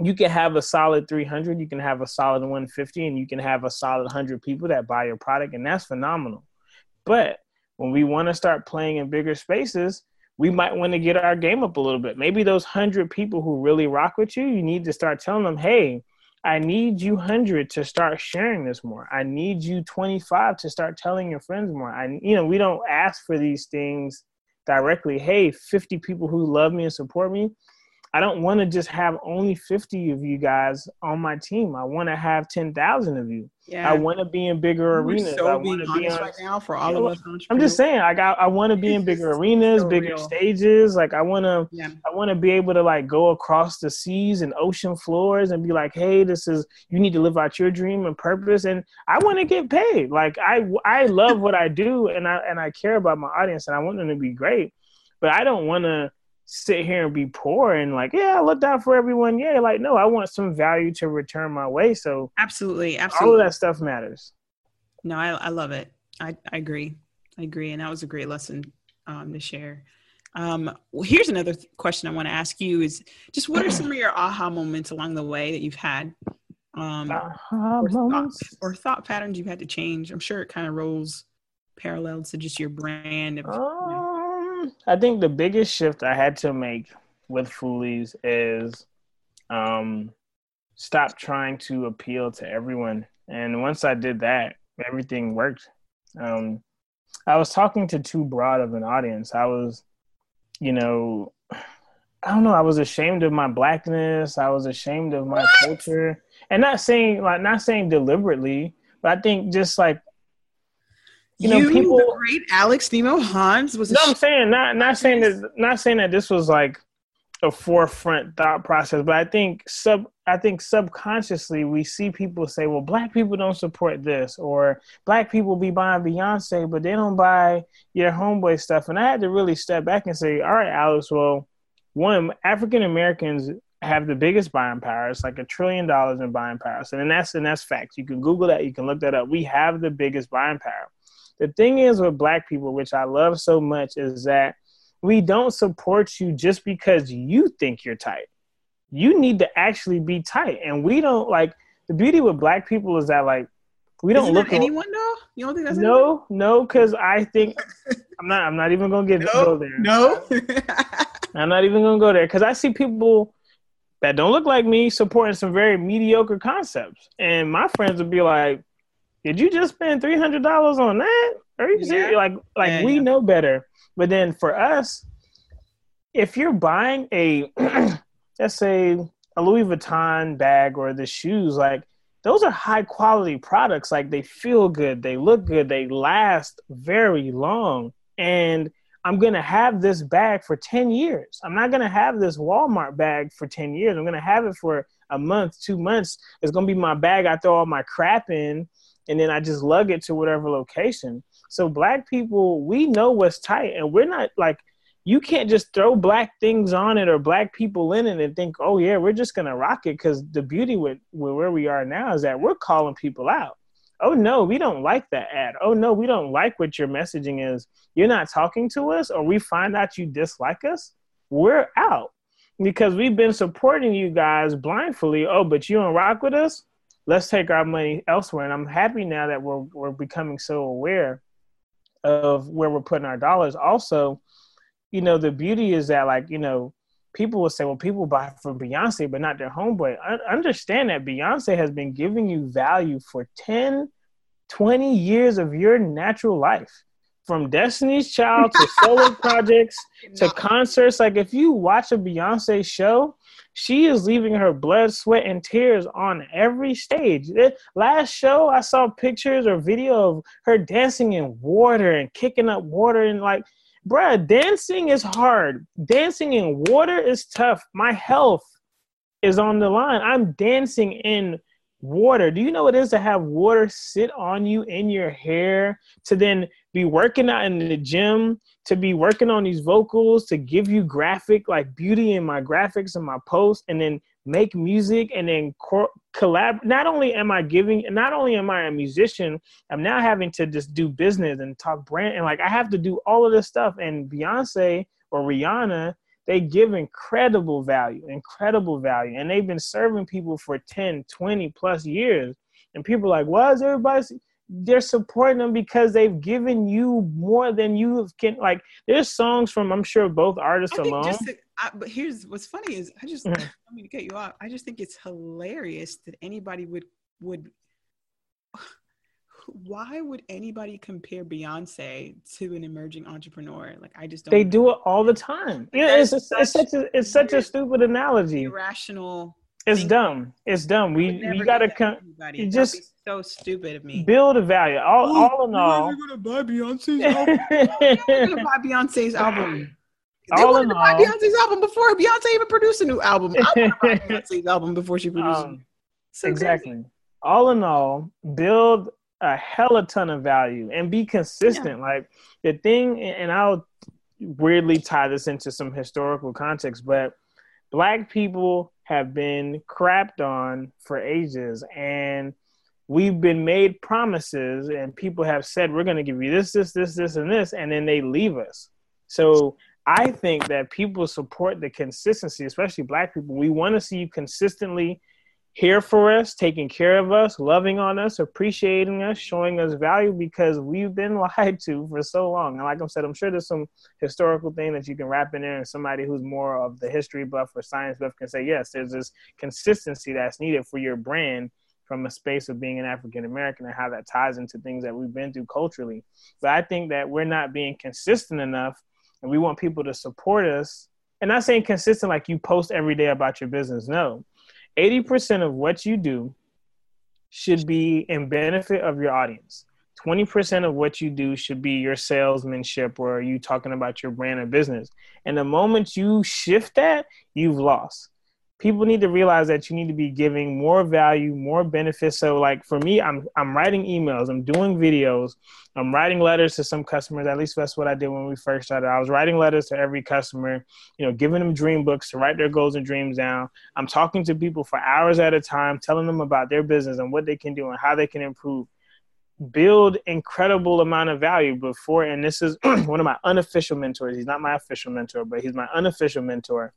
Speaker 2: You can have a solid 300, you can have a solid 150, and you can have a solid 100 people that buy your product, and that's phenomenal but when we want to start playing in bigger spaces, we might want to get our game up a little bit. Maybe those hundred people who really rock with you, you need to start telling them, hey, I need you 100 to start sharing this more. I need you 25 to start telling your friends more. I, you know, we don't ask for these things directly. Hey, 50 people who love me and support me. I don't want to just have only 50 of you guys on my team. I want to have 10,000 of you. Yeah. I want to be in bigger arenas. So I want to be on,
Speaker 1: right now for all of us.
Speaker 2: I'm just saying, like I, I want to be in bigger arenas, so bigger real. stages. Like I want to, yeah. I want to be able to like go across the seas and ocean floors and be like, hey, this is you need to live out your dream and purpose. And I want to get paid. Like I, I love what I do, and I and I care about my audience, and I want them to be great. But I don't want to sit here and be poor and like, yeah, I looked out for everyone. Yeah, like no, I want some value to return my way. So
Speaker 1: absolutely, absolutely,
Speaker 2: all of that stuff matters.
Speaker 1: No, I, I love it. I, I agree. I agree, and that was a great lesson um, to share. Um, well, here's another th- question I want to ask you: Is just what are some of your aha moments along the way that you've had, um, or, thought, or, thought, patterns you've had to change? I'm sure it kind of rolls parallel to just your brand. Of,
Speaker 2: you know, I think the biggest shift I had to make with Foolies is um, stop trying to appeal to everyone. And once I did that, everything worked. Um, I was talking to too broad of an audience. I was, you know, I don't know. I was ashamed of my blackness. I was ashamed of my what? culture, and not saying like not saying deliberately, but I think just like
Speaker 1: you, know, people. The great Alex Nemo Hans was.
Speaker 2: No, I'm saying not not saying that not saying that this was like a forefront thought process, but I think sub I think subconsciously we see people say, "Well, black people don't support this," or "Black people be buying Beyonce, but they don't buy your homeboy stuff." And I had to really step back and say, "All right, Alex. Well, one African Americans have the biggest buying power. It's like a trillion dollars in buying power. So, and that's and that's facts. You can Google that. You can look that up. We have the biggest buying power. The thing is with black people, which I love so much, is that we don't support you just because you think you're tight. You need to actually be tight. And we don't like the beauty with black people is that like we don't
Speaker 1: Isn't
Speaker 2: look
Speaker 1: anyone though. You don't think that's
Speaker 2: no, anyone? no, because I think [laughs] I'm not. I'm not even gonna get
Speaker 1: no,
Speaker 2: go there.
Speaker 1: No, [laughs]
Speaker 2: I'm not even gonna go there because I see people that don't look like me supporting some very mediocre concepts, and my friends would be like, did you just spend three hundred dollars on that? Are you yeah. Like, like yeah, we yeah. know better. But then for us, if you're buying a, [clears throat] let's say a Louis Vuitton bag or the shoes, like those are high quality products. Like they feel good, they look good, they last very long, and I'm gonna have this bag for ten years. I'm not gonna have this Walmart bag for ten years. I'm gonna have it for a month, two months. It's gonna be my bag I throw all my crap in and then I just lug it to whatever location. So black people, we know what's tight, and we're not like you can't just throw black things on it or black people in it and think, oh yeah, we're just gonna rock it. Because the beauty with, with where we are now is that we're calling people out. Oh no, we don't like that ad. Oh no, we don't like what your messaging is. You're not talking to us, or we find out you dislike us. We're out because we've been supporting you guys blindly. Oh, but you don't rock with us. Let's take our money elsewhere. And I'm happy now that we're we're becoming so aware of where we're putting our dollars. Also, you know, the beauty is that like, you know, people will say, well, people buy from Beyonce, but not their homeboy. I understand that Beyonce has been giving you value for 10, 20 years of your natural life. From Destiny's Child to solo projects [laughs] to concerts. Like if you watch a Beyonce show, she is leaving her blood, sweat, and tears on every stage. last show, I saw pictures or video of her dancing in water and kicking up water and like bruh, dancing is hard. Dancing in water is tough. My health is on the line. I'm dancing in water. Do you know what it is to have water sit on you in your hair, to then be working out in the gym, to be working on these vocals, to give you graphic like beauty in my graphics and my posts, and then make music and then co- collab. Not only am I giving, not only am I a musician, I'm now having to just do business and talk brand and like I have to do all of this stuff. And Beyonce or Rihanna, they give incredible value, incredible value, and they've been serving people for 10, 20 plus years. And people are like, why is everybody? They're supporting them because they've given you more than you can. Like, there's songs from I'm sure both artists alone.
Speaker 1: Just, I, but here's what's funny is I just mm-hmm. I mean to get you off. I just think it's hilarious that anybody would would. Why would anybody compare Beyonce to an emerging entrepreneur? Like I just don't.
Speaker 2: They do it all the time. Like, yeah, it's, a, such, it's such a it's such a stupid analogy.
Speaker 1: Irrational.
Speaker 2: It's dumb. It's dumb. We we gotta come. You just
Speaker 1: so stupid of me.
Speaker 2: Build a value. All, oh, all in all.
Speaker 1: You're gonna buy Beyonce's album. [laughs] you're gonna buy Beyonce's album. They
Speaker 2: all
Speaker 1: wanted to buy Beyonce's album before Beyonce even produced a new album. [laughs] I want to buy Beyonce's album before she produced um,
Speaker 2: so exactly. Crazy. All in all, build a hell hella ton of value and be consistent. Yeah. Like the thing, and I'll weirdly tie this into some historical context, but black people have been crapped on for ages and we've been made promises and people have said we're going to give you this this this this and this and then they leave us so I think that people support the consistency, especially black people. We want to see you consistently here for us, taking care of us, loving on us, appreciating us, showing us value because we've been [laughs] lied to for so long. And like I said, I'm sure there's some historical thing that you can wrap in there, and somebody who's more of the history buff or science buff can say, yes, there's this consistency that's needed for your brand from a space of being an African American and how that ties into things that we've been through culturally. But I think that we're not being consistent enough and we want people to support us. And not saying consistent like you post every day about your business. No. 80% of what you do should be in benefit of your audience. 20% of what you do should be your salesmanship or you talking about your brand or business. And the moment you shift that, you've lost people need to realize that you need to be giving more value, more benefits. So like for me, I'm I'm writing emails, I'm doing videos, I'm writing letters to some customers. At least that's what I did when we first started. I was writing letters to every customer, you know, giving them dream books to write their goals and dreams down. I'm talking to people for hours at a time, telling them about their business and what they can do and how they can improve. Build incredible amount of value before, and this is [clears throat] one of my unofficial mentors. He's not my official mentor, but he's my unofficial mentor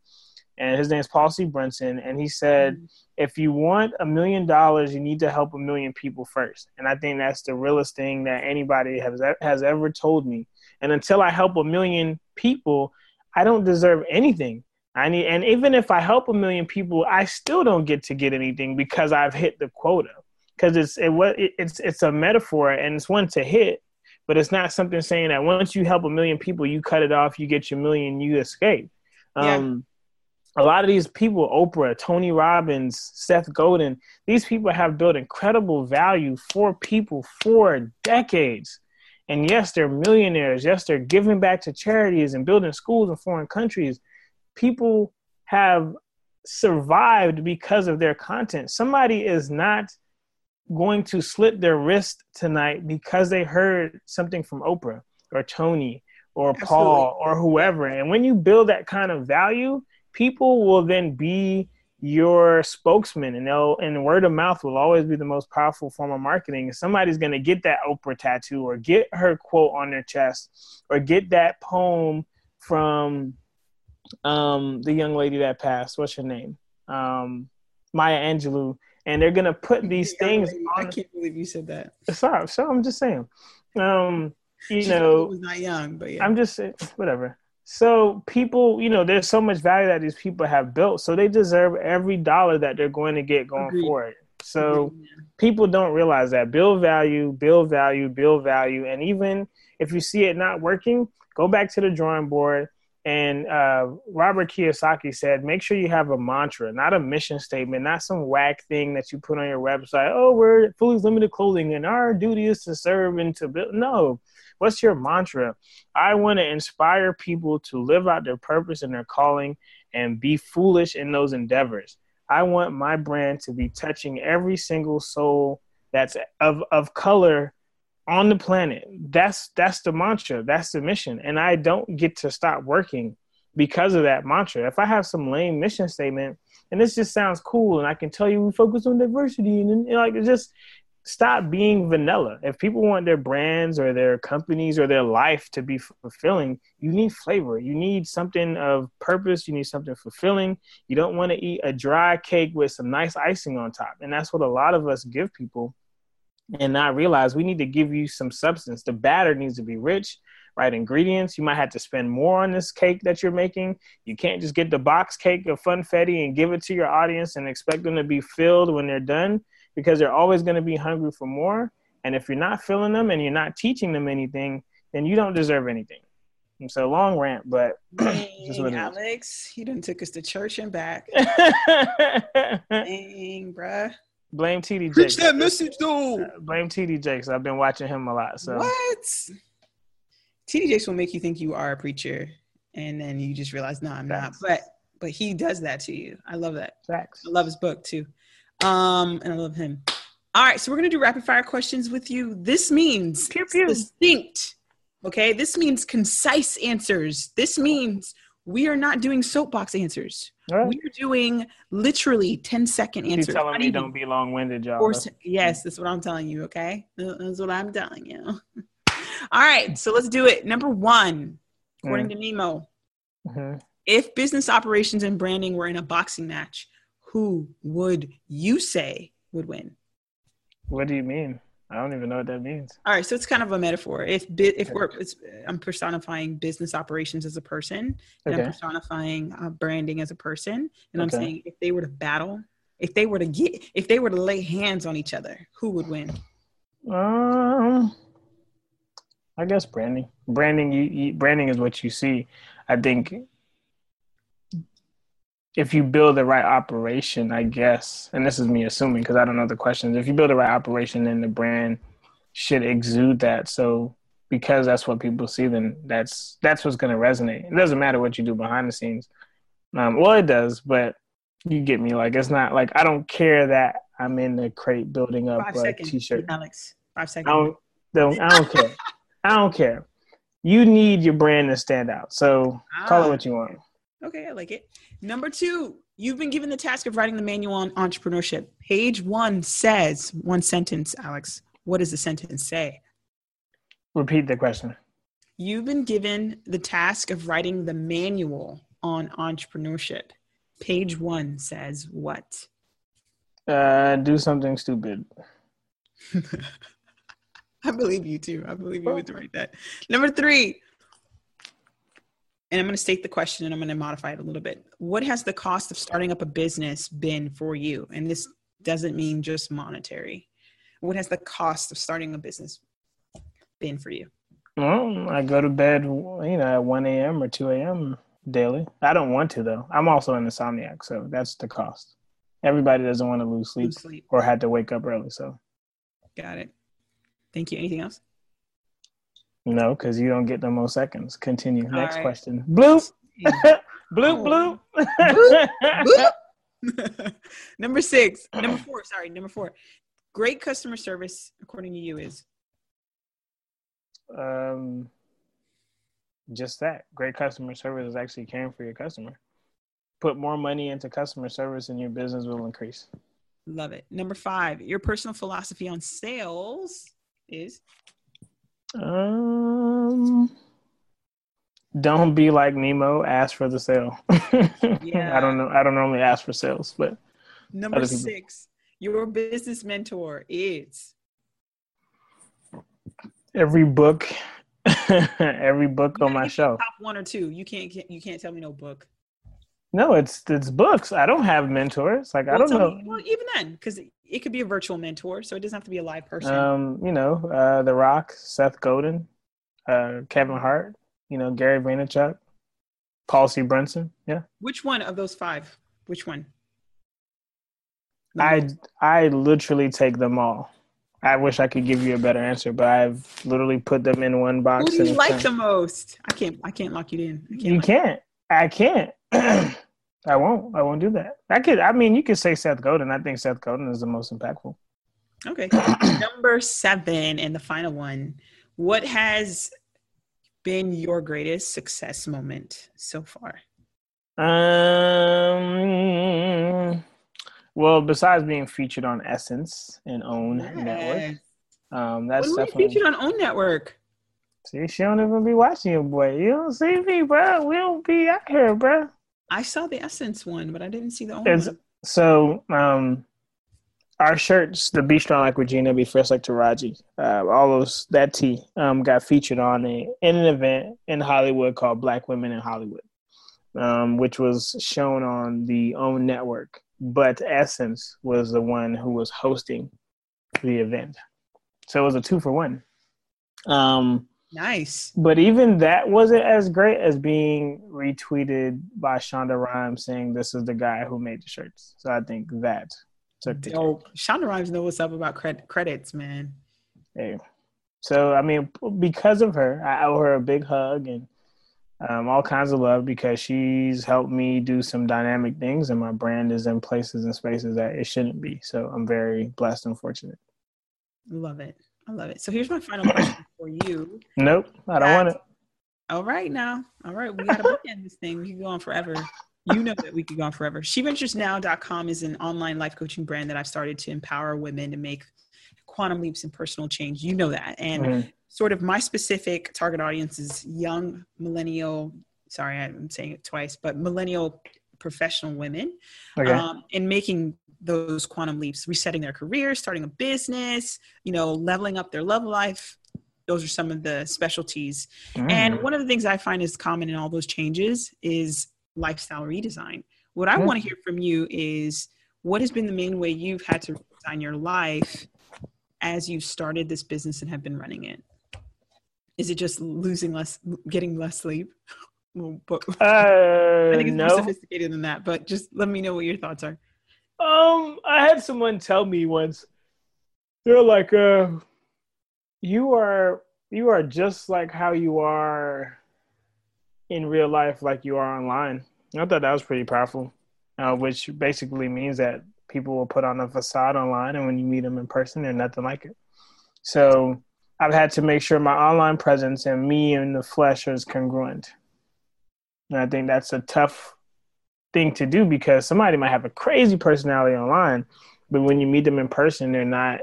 Speaker 2: and his name is Paul C. Brunson. And he said, mm-hmm. if you want a million dollars, you need to help a million people first. And I think that's the realest thing that anybody has has ever told me. And until I help a million people, I don't deserve anything. I need, and even if I help a million people, I still don't get to get anything because I've hit the quota. Because it's it, it's it's a metaphor and it's one to hit, but it's not something saying that once you help a million people, you cut it off, you get your million, you escape. Um, a lot of these people, Oprah, Tony Robbins, Seth Godin, these people have built incredible value for people for decades. And yes, they're millionaires. Yes, they're giving back to charities and building schools in foreign countries. People have survived because of their content. Somebody is not going to slit their wrist tonight because they heard something from Oprah or Tony or Absolutely. Paul or whoever. And when you build that kind of value, people will then be your spokesman and they'll and word of mouth will always be the most powerful form of marketing. Somebody's gonna get that Oprah tattoo or get her quote on their chest or get that poem from um the young lady that passed. What's her name? Um Maya Angelou. And they're gonna put these things
Speaker 1: on I can't believe you said that.
Speaker 2: Sorry, so I'm just saying. Um you she know
Speaker 1: was not young, but yeah.
Speaker 2: I'm just whatever. So people, you know, there's so much value that these people have built, so they deserve every dollar that they're going to get going Agreed. forward. So Agreed, people don't realize that build value, build value, build value, and even if you see it not working, go back to the drawing board. And uh, Robert Kiyosaki said, make sure you have a mantra, not a mission statement, not some whack thing that you put on your website. Oh, we're fully limited clothing, and our duty is to serve and to build. No, What's your mantra? I want to inspire people to live out their purpose and their calling and be foolish in those endeavors. I want my brand to be touching every single soul that's of, of color on the planet. That's that's the mantra. That's the mission. And I don't get to stop working because of that mantra. If I have some lame mission statement and this just sounds cool and I can tell you we focus on diversity and, and like just stop being vanilla. If people want their brands or their companies or their life to be fulfilling, you need flavor. You need something of purpose. You need something fulfilling. You don't want to eat a dry cake with some nice icing on top. And that's what a lot of us give people and not realize we need to give you some substance. The batter needs to be rich, right ingredients. You might have to spend more on this cake that you're making. You can't just get the box cake of funfetti and give it to your audience and expect them to be filled when they're done because they're always going to be hungry for more. And if you're not filling them and you're not teaching them anything, then you don't deserve anything. And so long rant, but [clears throat]
Speaker 1: Dang, Alex, he done took us to church and back. [laughs] Dang, bruh.
Speaker 2: Blame TD Jakes.
Speaker 1: Preach that message though. Uh,
Speaker 2: blame TD Jakes. I've been watching him a lot. So
Speaker 1: what? TD Jakes will make you think you are a preacher, and then you just realize, no, I'm Facts. not. But but he does that to you. I love that.
Speaker 2: Facts.
Speaker 1: I love his book too. Um, and I love him. All right, so we're gonna do rapid fire questions with you. This means pew, pew. distinct. Okay, this means concise answers. This means we are not doing soapbox answers. Right. We are doing literally 10 second answers.
Speaker 2: You're telling me don't be long winded, y'all.
Speaker 1: yes, that's what I'm telling you. Okay, that's what I'm telling you. [laughs] All right, so let's do it. Number one, according mm. to Nemo, mm-hmm. if business operations and branding were in a boxing match, who would you say would win?
Speaker 2: What do you mean? I don't even know what that means.
Speaker 1: All right, so it's kind of a metaphor. If if we're I'm personifying business operations as a person, and okay. I'm personifying uh, branding as a person, and okay. I'm saying if they were to battle, if they were to get, if they were to lay hands on each other, who would win?
Speaker 2: Um, I guess branding. Branding, you, you branding is what you see. I think if you build the right operation, I guess, and this is me assuming because I don't know the questions. If you build the right operation, then the brand should exude that. So because that's what people see, then that's that's what's going to resonate. It doesn't matter what you do behind the scenes. Um, well, it does, but you get me. Like it's not like I don't care that I'm in the crate building up Five a seconds, t-shirt.
Speaker 1: Alex, five seconds.
Speaker 2: I don't, don't I don't care. I don't care. You need your brand to stand out. So ah, call it what you want.
Speaker 1: Okay, I like it. Number two, you've been given the task of writing the manual on entrepreneurship. Page one says one sentence, Alex. What does the sentence say?
Speaker 2: Repeat the question.
Speaker 1: You've been given the task of writing the manual on entrepreneurship. Page one says what?
Speaker 2: Uh, do something stupid. [laughs]
Speaker 1: I believe you too. I believe you would write that. Number three, and I'm going to state the question and I'm going to modify it a little bit. What has the cost of starting up a business been for you? And this doesn't mean just monetary. What has the cost of starting a business been for you?
Speaker 2: Well, I go to bed, you know, at 1 a.m. or 2 a.m. daily. I don't want to though. I'm also an insomniac, so that's the cost. Everybody doesn't want to lose sleep, lose sleep. or had to wake up early. So,
Speaker 1: got it. Thank you. Anything else?
Speaker 2: No, because you don't get no more seconds. Continue. All Next right. question. Bloop. [laughs] bloop, bloop. [laughs]
Speaker 1: number six. Number four. Sorry, number four. great customer service, according to you, is?
Speaker 2: Um, just that great customer service is actually caring for your customer. Put more money into customer service, and your business will increase.
Speaker 1: Love it. Number five, your personal philosophy on sales is?
Speaker 2: Um, don't be like Nemo. Ask for the sale. yeah. [laughs] I don't know. I don't normally ask for sales, but
Speaker 1: number six, your business mentor is
Speaker 2: every book, [laughs] every book on my shelf.
Speaker 1: Top one or two. You can't. You can't tell me no book.
Speaker 2: No, it's it's books. I don't have mentors. Like well, I don't know.
Speaker 1: Well, even then, because it could be a virtual mentor, so it doesn't have to be a live person.
Speaker 2: Um, you know, uh, The Rock, Seth Godin, uh, Kevin Hart. You know, Gary Vaynerchuk, Paul C. Brunson. Yeah.
Speaker 1: Which one of those five? Which one?
Speaker 2: I I literally take them all. I wish I could give you a better answer, but I've literally put them in one box.
Speaker 1: Who do you like the most? I can't. I can't lock you in.
Speaker 2: Can't you can't. I can't. [clears throat] I won't. I won't do that. I could. I mean, you could say Seth Godin. I think Seth Godin is the most impactful.
Speaker 1: Okay. [clears throat] Number seven and the final one. What has been your greatest success moment so far?
Speaker 2: Um. Well, besides being featured on Essence and Own yes. Network, um, that's
Speaker 1: when definitely featured on Own Network.
Speaker 2: See, she don't even be watching you, boy. You don't see me, bro. We don't be out here, bro.
Speaker 1: I saw the Essence one, but I didn't see the Own one.
Speaker 2: So, um, our shirts, the Be Strong Like Regina, Be Fresh Like Taraji, uh, all those that tee um, got featured on a in an event in Hollywood called Black Women in Hollywood, um, which was shown on the Own Network but Essence was the one who was hosting the event. So it was a two for one. Um,
Speaker 1: nice.
Speaker 2: But even that wasn't as great as being retweeted by Shonda Rhimes saying this is the guy who made the shirts. So I think that took the.
Speaker 1: Shonda Rhimes knows what's up about cred- credits, man.
Speaker 2: Hey. So I mean, because of her, I owe her a big hug and um, all kinds of love because she's helped me do some dynamic things and my brand is in places and spaces that it shouldn't be. So I'm very blessed and fortunate.
Speaker 1: Love it. I love it. So here's my final question [clears throat] for you.
Speaker 2: Nope, I don't want it.
Speaker 1: All right now. All right. We got to end this thing. We can go on forever. You know that we could go on forever. SheVenturesNow.com is an online life coaching brand that I've started to empower women to make quantum leaps in personal change. You know that. And mm-hmm sort of my specific target audience is young millennial sorry i'm saying it twice but millennial professional women okay. um, and making those quantum leaps resetting their careers starting a business you know leveling up their love life those are some of the specialties mm. and one of the things i find is common in all those changes is lifestyle redesign what i mm. want to hear from you is what has been the main way you've had to design your life as you've started this business and have been running it is it just losing less, getting less sleep? [laughs]
Speaker 2: but uh, [laughs]
Speaker 1: I think it's no. more sophisticated than that. But just let me know what your thoughts are.
Speaker 2: Um, I had someone tell me once. They're like, uh, you are you are just like how you are in real life, like you are online. I thought that was pretty powerful, uh, which basically means that people will put on a facade online, and when you meet them in person, they're nothing like it. So I've had to make sure my online presence and me in the flesh is congruent. And I think that's a tough thing to do because somebody might have a crazy personality online, but when you meet them in person, they're not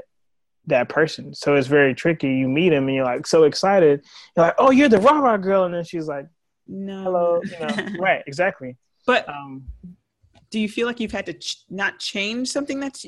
Speaker 2: that person. So it's very tricky. You meet them and you're like so excited. You're like, oh, you're the rah rah girl. And then she's like,
Speaker 1: no.
Speaker 2: Hello. You know, [laughs] right, exactly.
Speaker 1: But um, do you feel like you've had to ch- not change something that's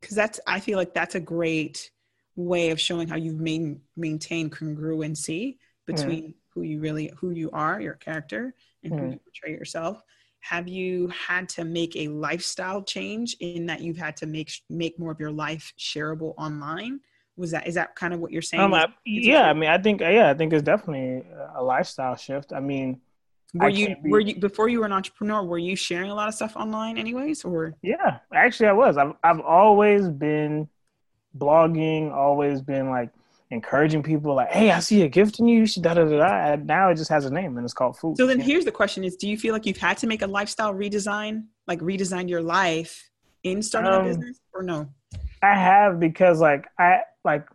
Speaker 1: because that's, I feel like that's a great way of showing how you've main, maintained congruency between mm. who you really who you are your character and who you portray yourself have you had to make a lifestyle change in that you've had to make make more of your life shareable online? Was that is that kind of what you're saying
Speaker 2: um, I, yeah i mean i think yeah i think it's definitely a lifestyle shift. I mean
Speaker 1: were I you be, were you before you were an entrepreneur were you sharing a lot of stuff online anyways or?
Speaker 2: Yeah actually i was. I've, I've always been blogging, always been like encouraging people like, hey, I see a gift in you, you should da da da da. now it just has a name and it's called food.
Speaker 1: So then here's the question is do you feel like you've had to make a lifestyle redesign, like redesign your life in starting um, a business or no?
Speaker 2: I have because like I like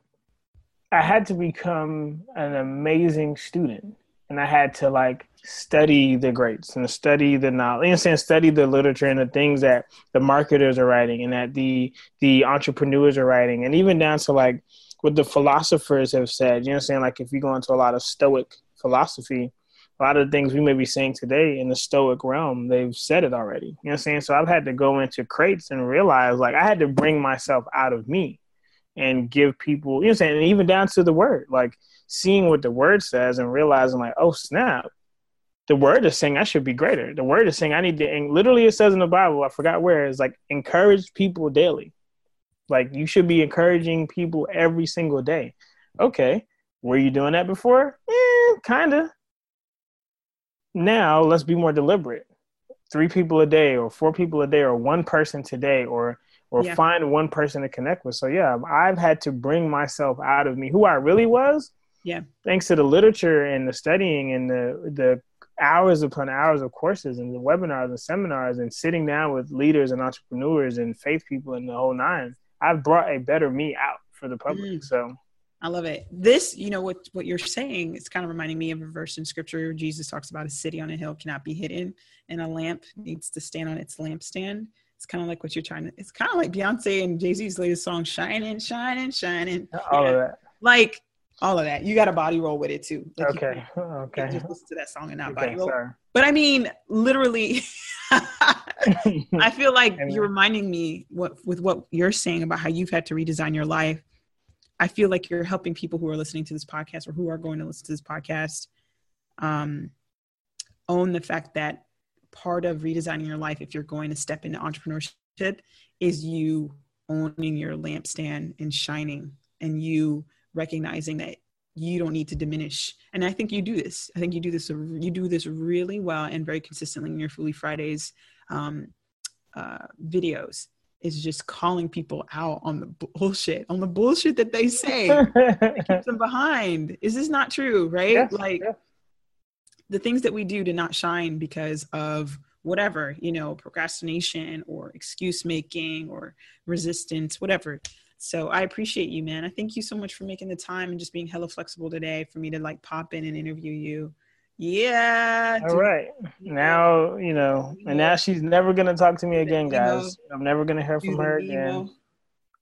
Speaker 2: I had to become an amazing student and I had to like study the greats and study the knowledge. Know, saying study the literature and the things that the marketers are writing and that the the entrepreneurs are writing, and even down to like what the philosophers have said. You know, what I'm saying like if you go into a lot of Stoic philosophy, a lot of the things we may be saying today in the Stoic realm, they've said it already. You know, what I'm saying so I've had to go into crates and realize like I had to bring myself out of me and give people. You know, what I'm saying and even down to the word like seeing what the word says and realizing like, oh snap, the word is saying I should be greater. The word is saying I need to, and literally it says in the Bible, I forgot where, it's like encourage people daily. Like you should be encouraging people every single day. Okay, were you doing that before? Eh, kinda. Now let's be more deliberate. Three people a day, or four people a day, or one person today, or or yeah. find one person to connect with. So yeah, I've had to bring myself out of me, who I really was.
Speaker 1: Yeah.
Speaker 2: Thanks to the literature and the studying and the the hours upon hours of courses and the webinars and seminars and sitting down with leaders and entrepreneurs and faith people in the whole nine, I've brought a better me out for the public. Mm. So
Speaker 1: I love it. This, you know, what what you're saying, it's kind of reminding me of a verse in scripture where Jesus talks about a city on a hill cannot be hidden and a lamp needs to stand on its lampstand. It's kind of like what you're trying to it's kind of like Beyonce and Jay-Z's latest song, Shining, Shining, Shining.
Speaker 2: All yeah. of that.
Speaker 1: Like all of that. You got to body roll with it too.
Speaker 2: Like okay. You okay. [laughs]
Speaker 1: just listen to that song and not okay, body roll. But I mean, literally, [laughs] I feel like [laughs] you're reminding me what with what you're saying about how you've had to redesign your life. I feel like you're helping people who are listening to this podcast or who are going to listen to this podcast um, own the fact that part of redesigning your life, if you're going to step into entrepreneurship, is you owning your lampstand and shining and you recognizing that you don't need to diminish. And i think you do this. I think you do this you do this really well and very consistently in your Foolies Fridays um, uh, videos. Is just calling people out on the bullshit on the bullshit that they say. [laughs] Keeps them behind. Is this not true right? Yes, like yes. the things that we do to not shine because of whatever you know procrastination or excuse making or resistance whatever so I appreciate you, man. I thank you so much for making the time and just being hella flexible today for me to like pop in and interview you. Yeah.
Speaker 2: All right. Now, you know, and now she's never going to talk to me again, guys. I'm never going to hear from her again.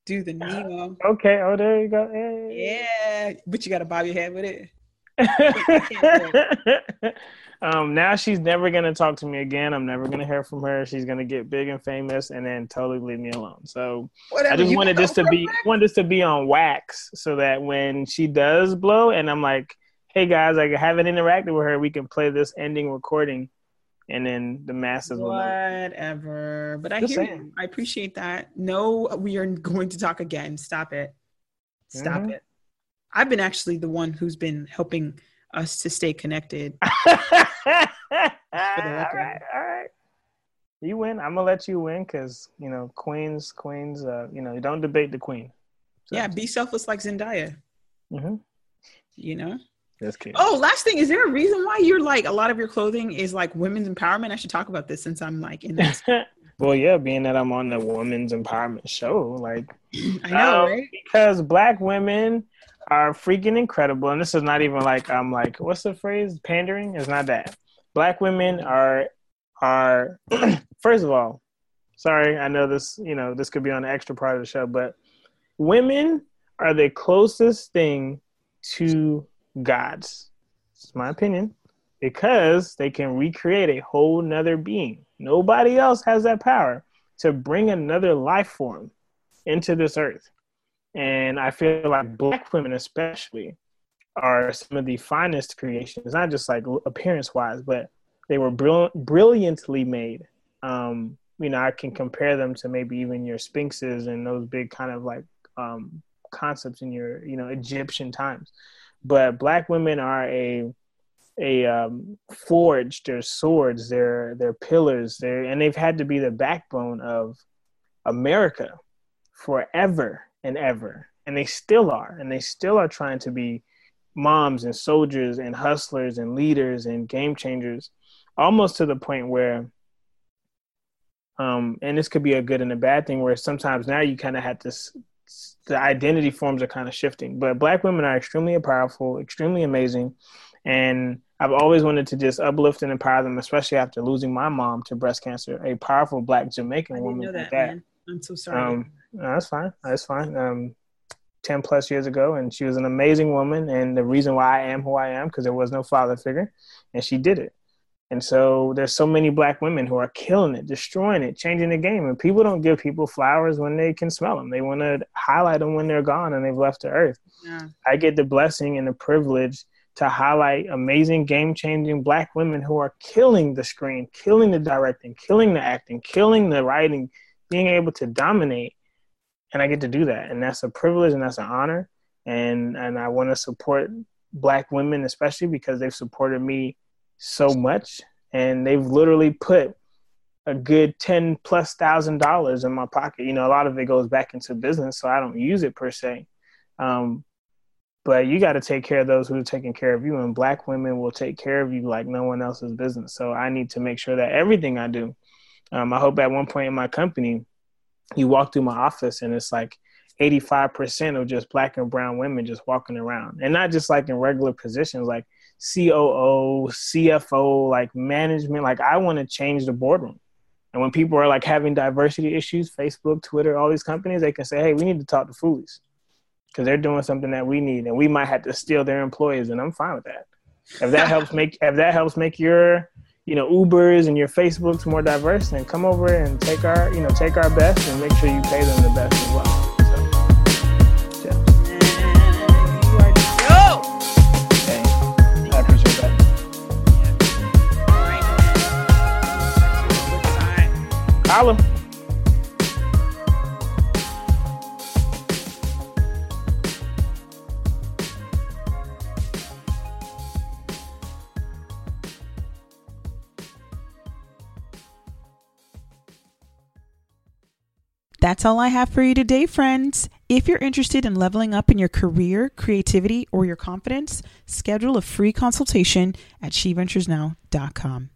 Speaker 1: Do the Nemo.
Speaker 2: Okay. Oh, there you go. Hey.
Speaker 1: Yeah. But you got to bob your head with it. [laughs]
Speaker 2: um, now she's never gonna talk to me again. I'm never gonna hear from her. She's gonna get big and famous and then totally leave me alone. So Whatever, I just wanted this to be wanted this to be on wax so that when she does blow and I'm like, hey guys, I haven't interacted with her, we can play this ending recording and then the masses
Speaker 1: will whatever. But I just hear saying. you. I appreciate that. No, we are going to talk again. Stop it. Stop mm-hmm. it. I've been actually the one who's been helping us to stay connected. [laughs] all
Speaker 2: right, all right. You win. I'm gonna let you win because you know queens, queens. Uh, you know, you don't debate the queen.
Speaker 1: So. Yeah, be selfless like Zendaya.
Speaker 2: Mm-hmm.
Speaker 1: You know.
Speaker 2: That's key.
Speaker 1: Oh, last thing, is there a reason why you're like a lot of your clothing is like women's empowerment? I should talk about this since I'm like in this. [laughs]
Speaker 2: well, yeah, being that I'm on the women's empowerment show, like [clears throat]
Speaker 1: I know, uh, right?
Speaker 2: Because black women are freaking incredible. And this is not even like I'm like, what's the phrase? Pandering? It's not that. Black women are are [clears throat] first of all, sorry, I know this, you know, this could be on the extra part of the show, but women are the closest thing to gods. It's my opinion. Because they can recreate a whole nother being. Nobody else has that power to bring another life form into this earth. And I feel like black women, especially, are some of the finest creations, not just like appearance wise, but they were brill- brilliantly made. Um, you know, I can compare them to maybe even your sphinxes and those big kind of like um, concepts in your, you know, Egyptian times. But black women are a a um, forged their swords, their their pillars, their and they've had to be the backbone of America forever and ever. And they still are. And they still are trying to be moms and soldiers and hustlers and leaders and game changers, almost to the point where, um, and this could be a good and a bad thing, where sometimes now you kind of have to the identity forms are kind of shifting. But black women are extremely powerful, extremely amazing, and I've always wanted to just uplift and empower them, especially after losing my mom to breast cancer, a powerful black Jamaican woman
Speaker 1: that,
Speaker 2: like that.
Speaker 1: Man. I'm so sorry.
Speaker 2: Um, no, that's fine. That's fine. Um, 10 plus years ago and she was an amazing woman and the reason why i am who i am because there was no father figure and she did it and so there's so many black women who are killing it destroying it changing the game and people don't give people flowers when they can smell them they want to highlight them when they're gone and they've left the earth yeah. i get the blessing and the privilege to highlight amazing game changing black women who are killing the screen killing the directing killing the acting killing the writing being able to dominate and I get to do that, and that's a privilege and that's an honor, and and I want to support Black women especially because they've supported me so much, and they've literally put a good ten plus thousand dollars in my pocket. You know, a lot of it goes back into business, so I don't use it per se. Um, but you got to take care of those who are taking care of you, and Black women will take care of you like no one else's business. So I need to make sure that everything I do. Um, I hope at one point in my company, you walk through my office and it's like 85% of just black and brown women just walking around and not just like in regular positions like COO, CFO, like management. Like I want to change the boardroom. And when people are like having diversity issues, Facebook, Twitter, all these companies, they can say, hey, we need to talk to Foolies because they're doing something that we need and we might have to steal their employees. And I'm fine with that. If that [laughs] helps make, if that helps make your you know Ubers and your Facebooks more diverse, then come over and take our you know take our best and make sure you pay them the best as well. So, yeah. Okay. I appreciate that. Holla.
Speaker 1: That's all I have for you today, friends. If you're interested in leveling up in your career, creativity, or your confidence, schedule a free consultation at sheventuresnow.com.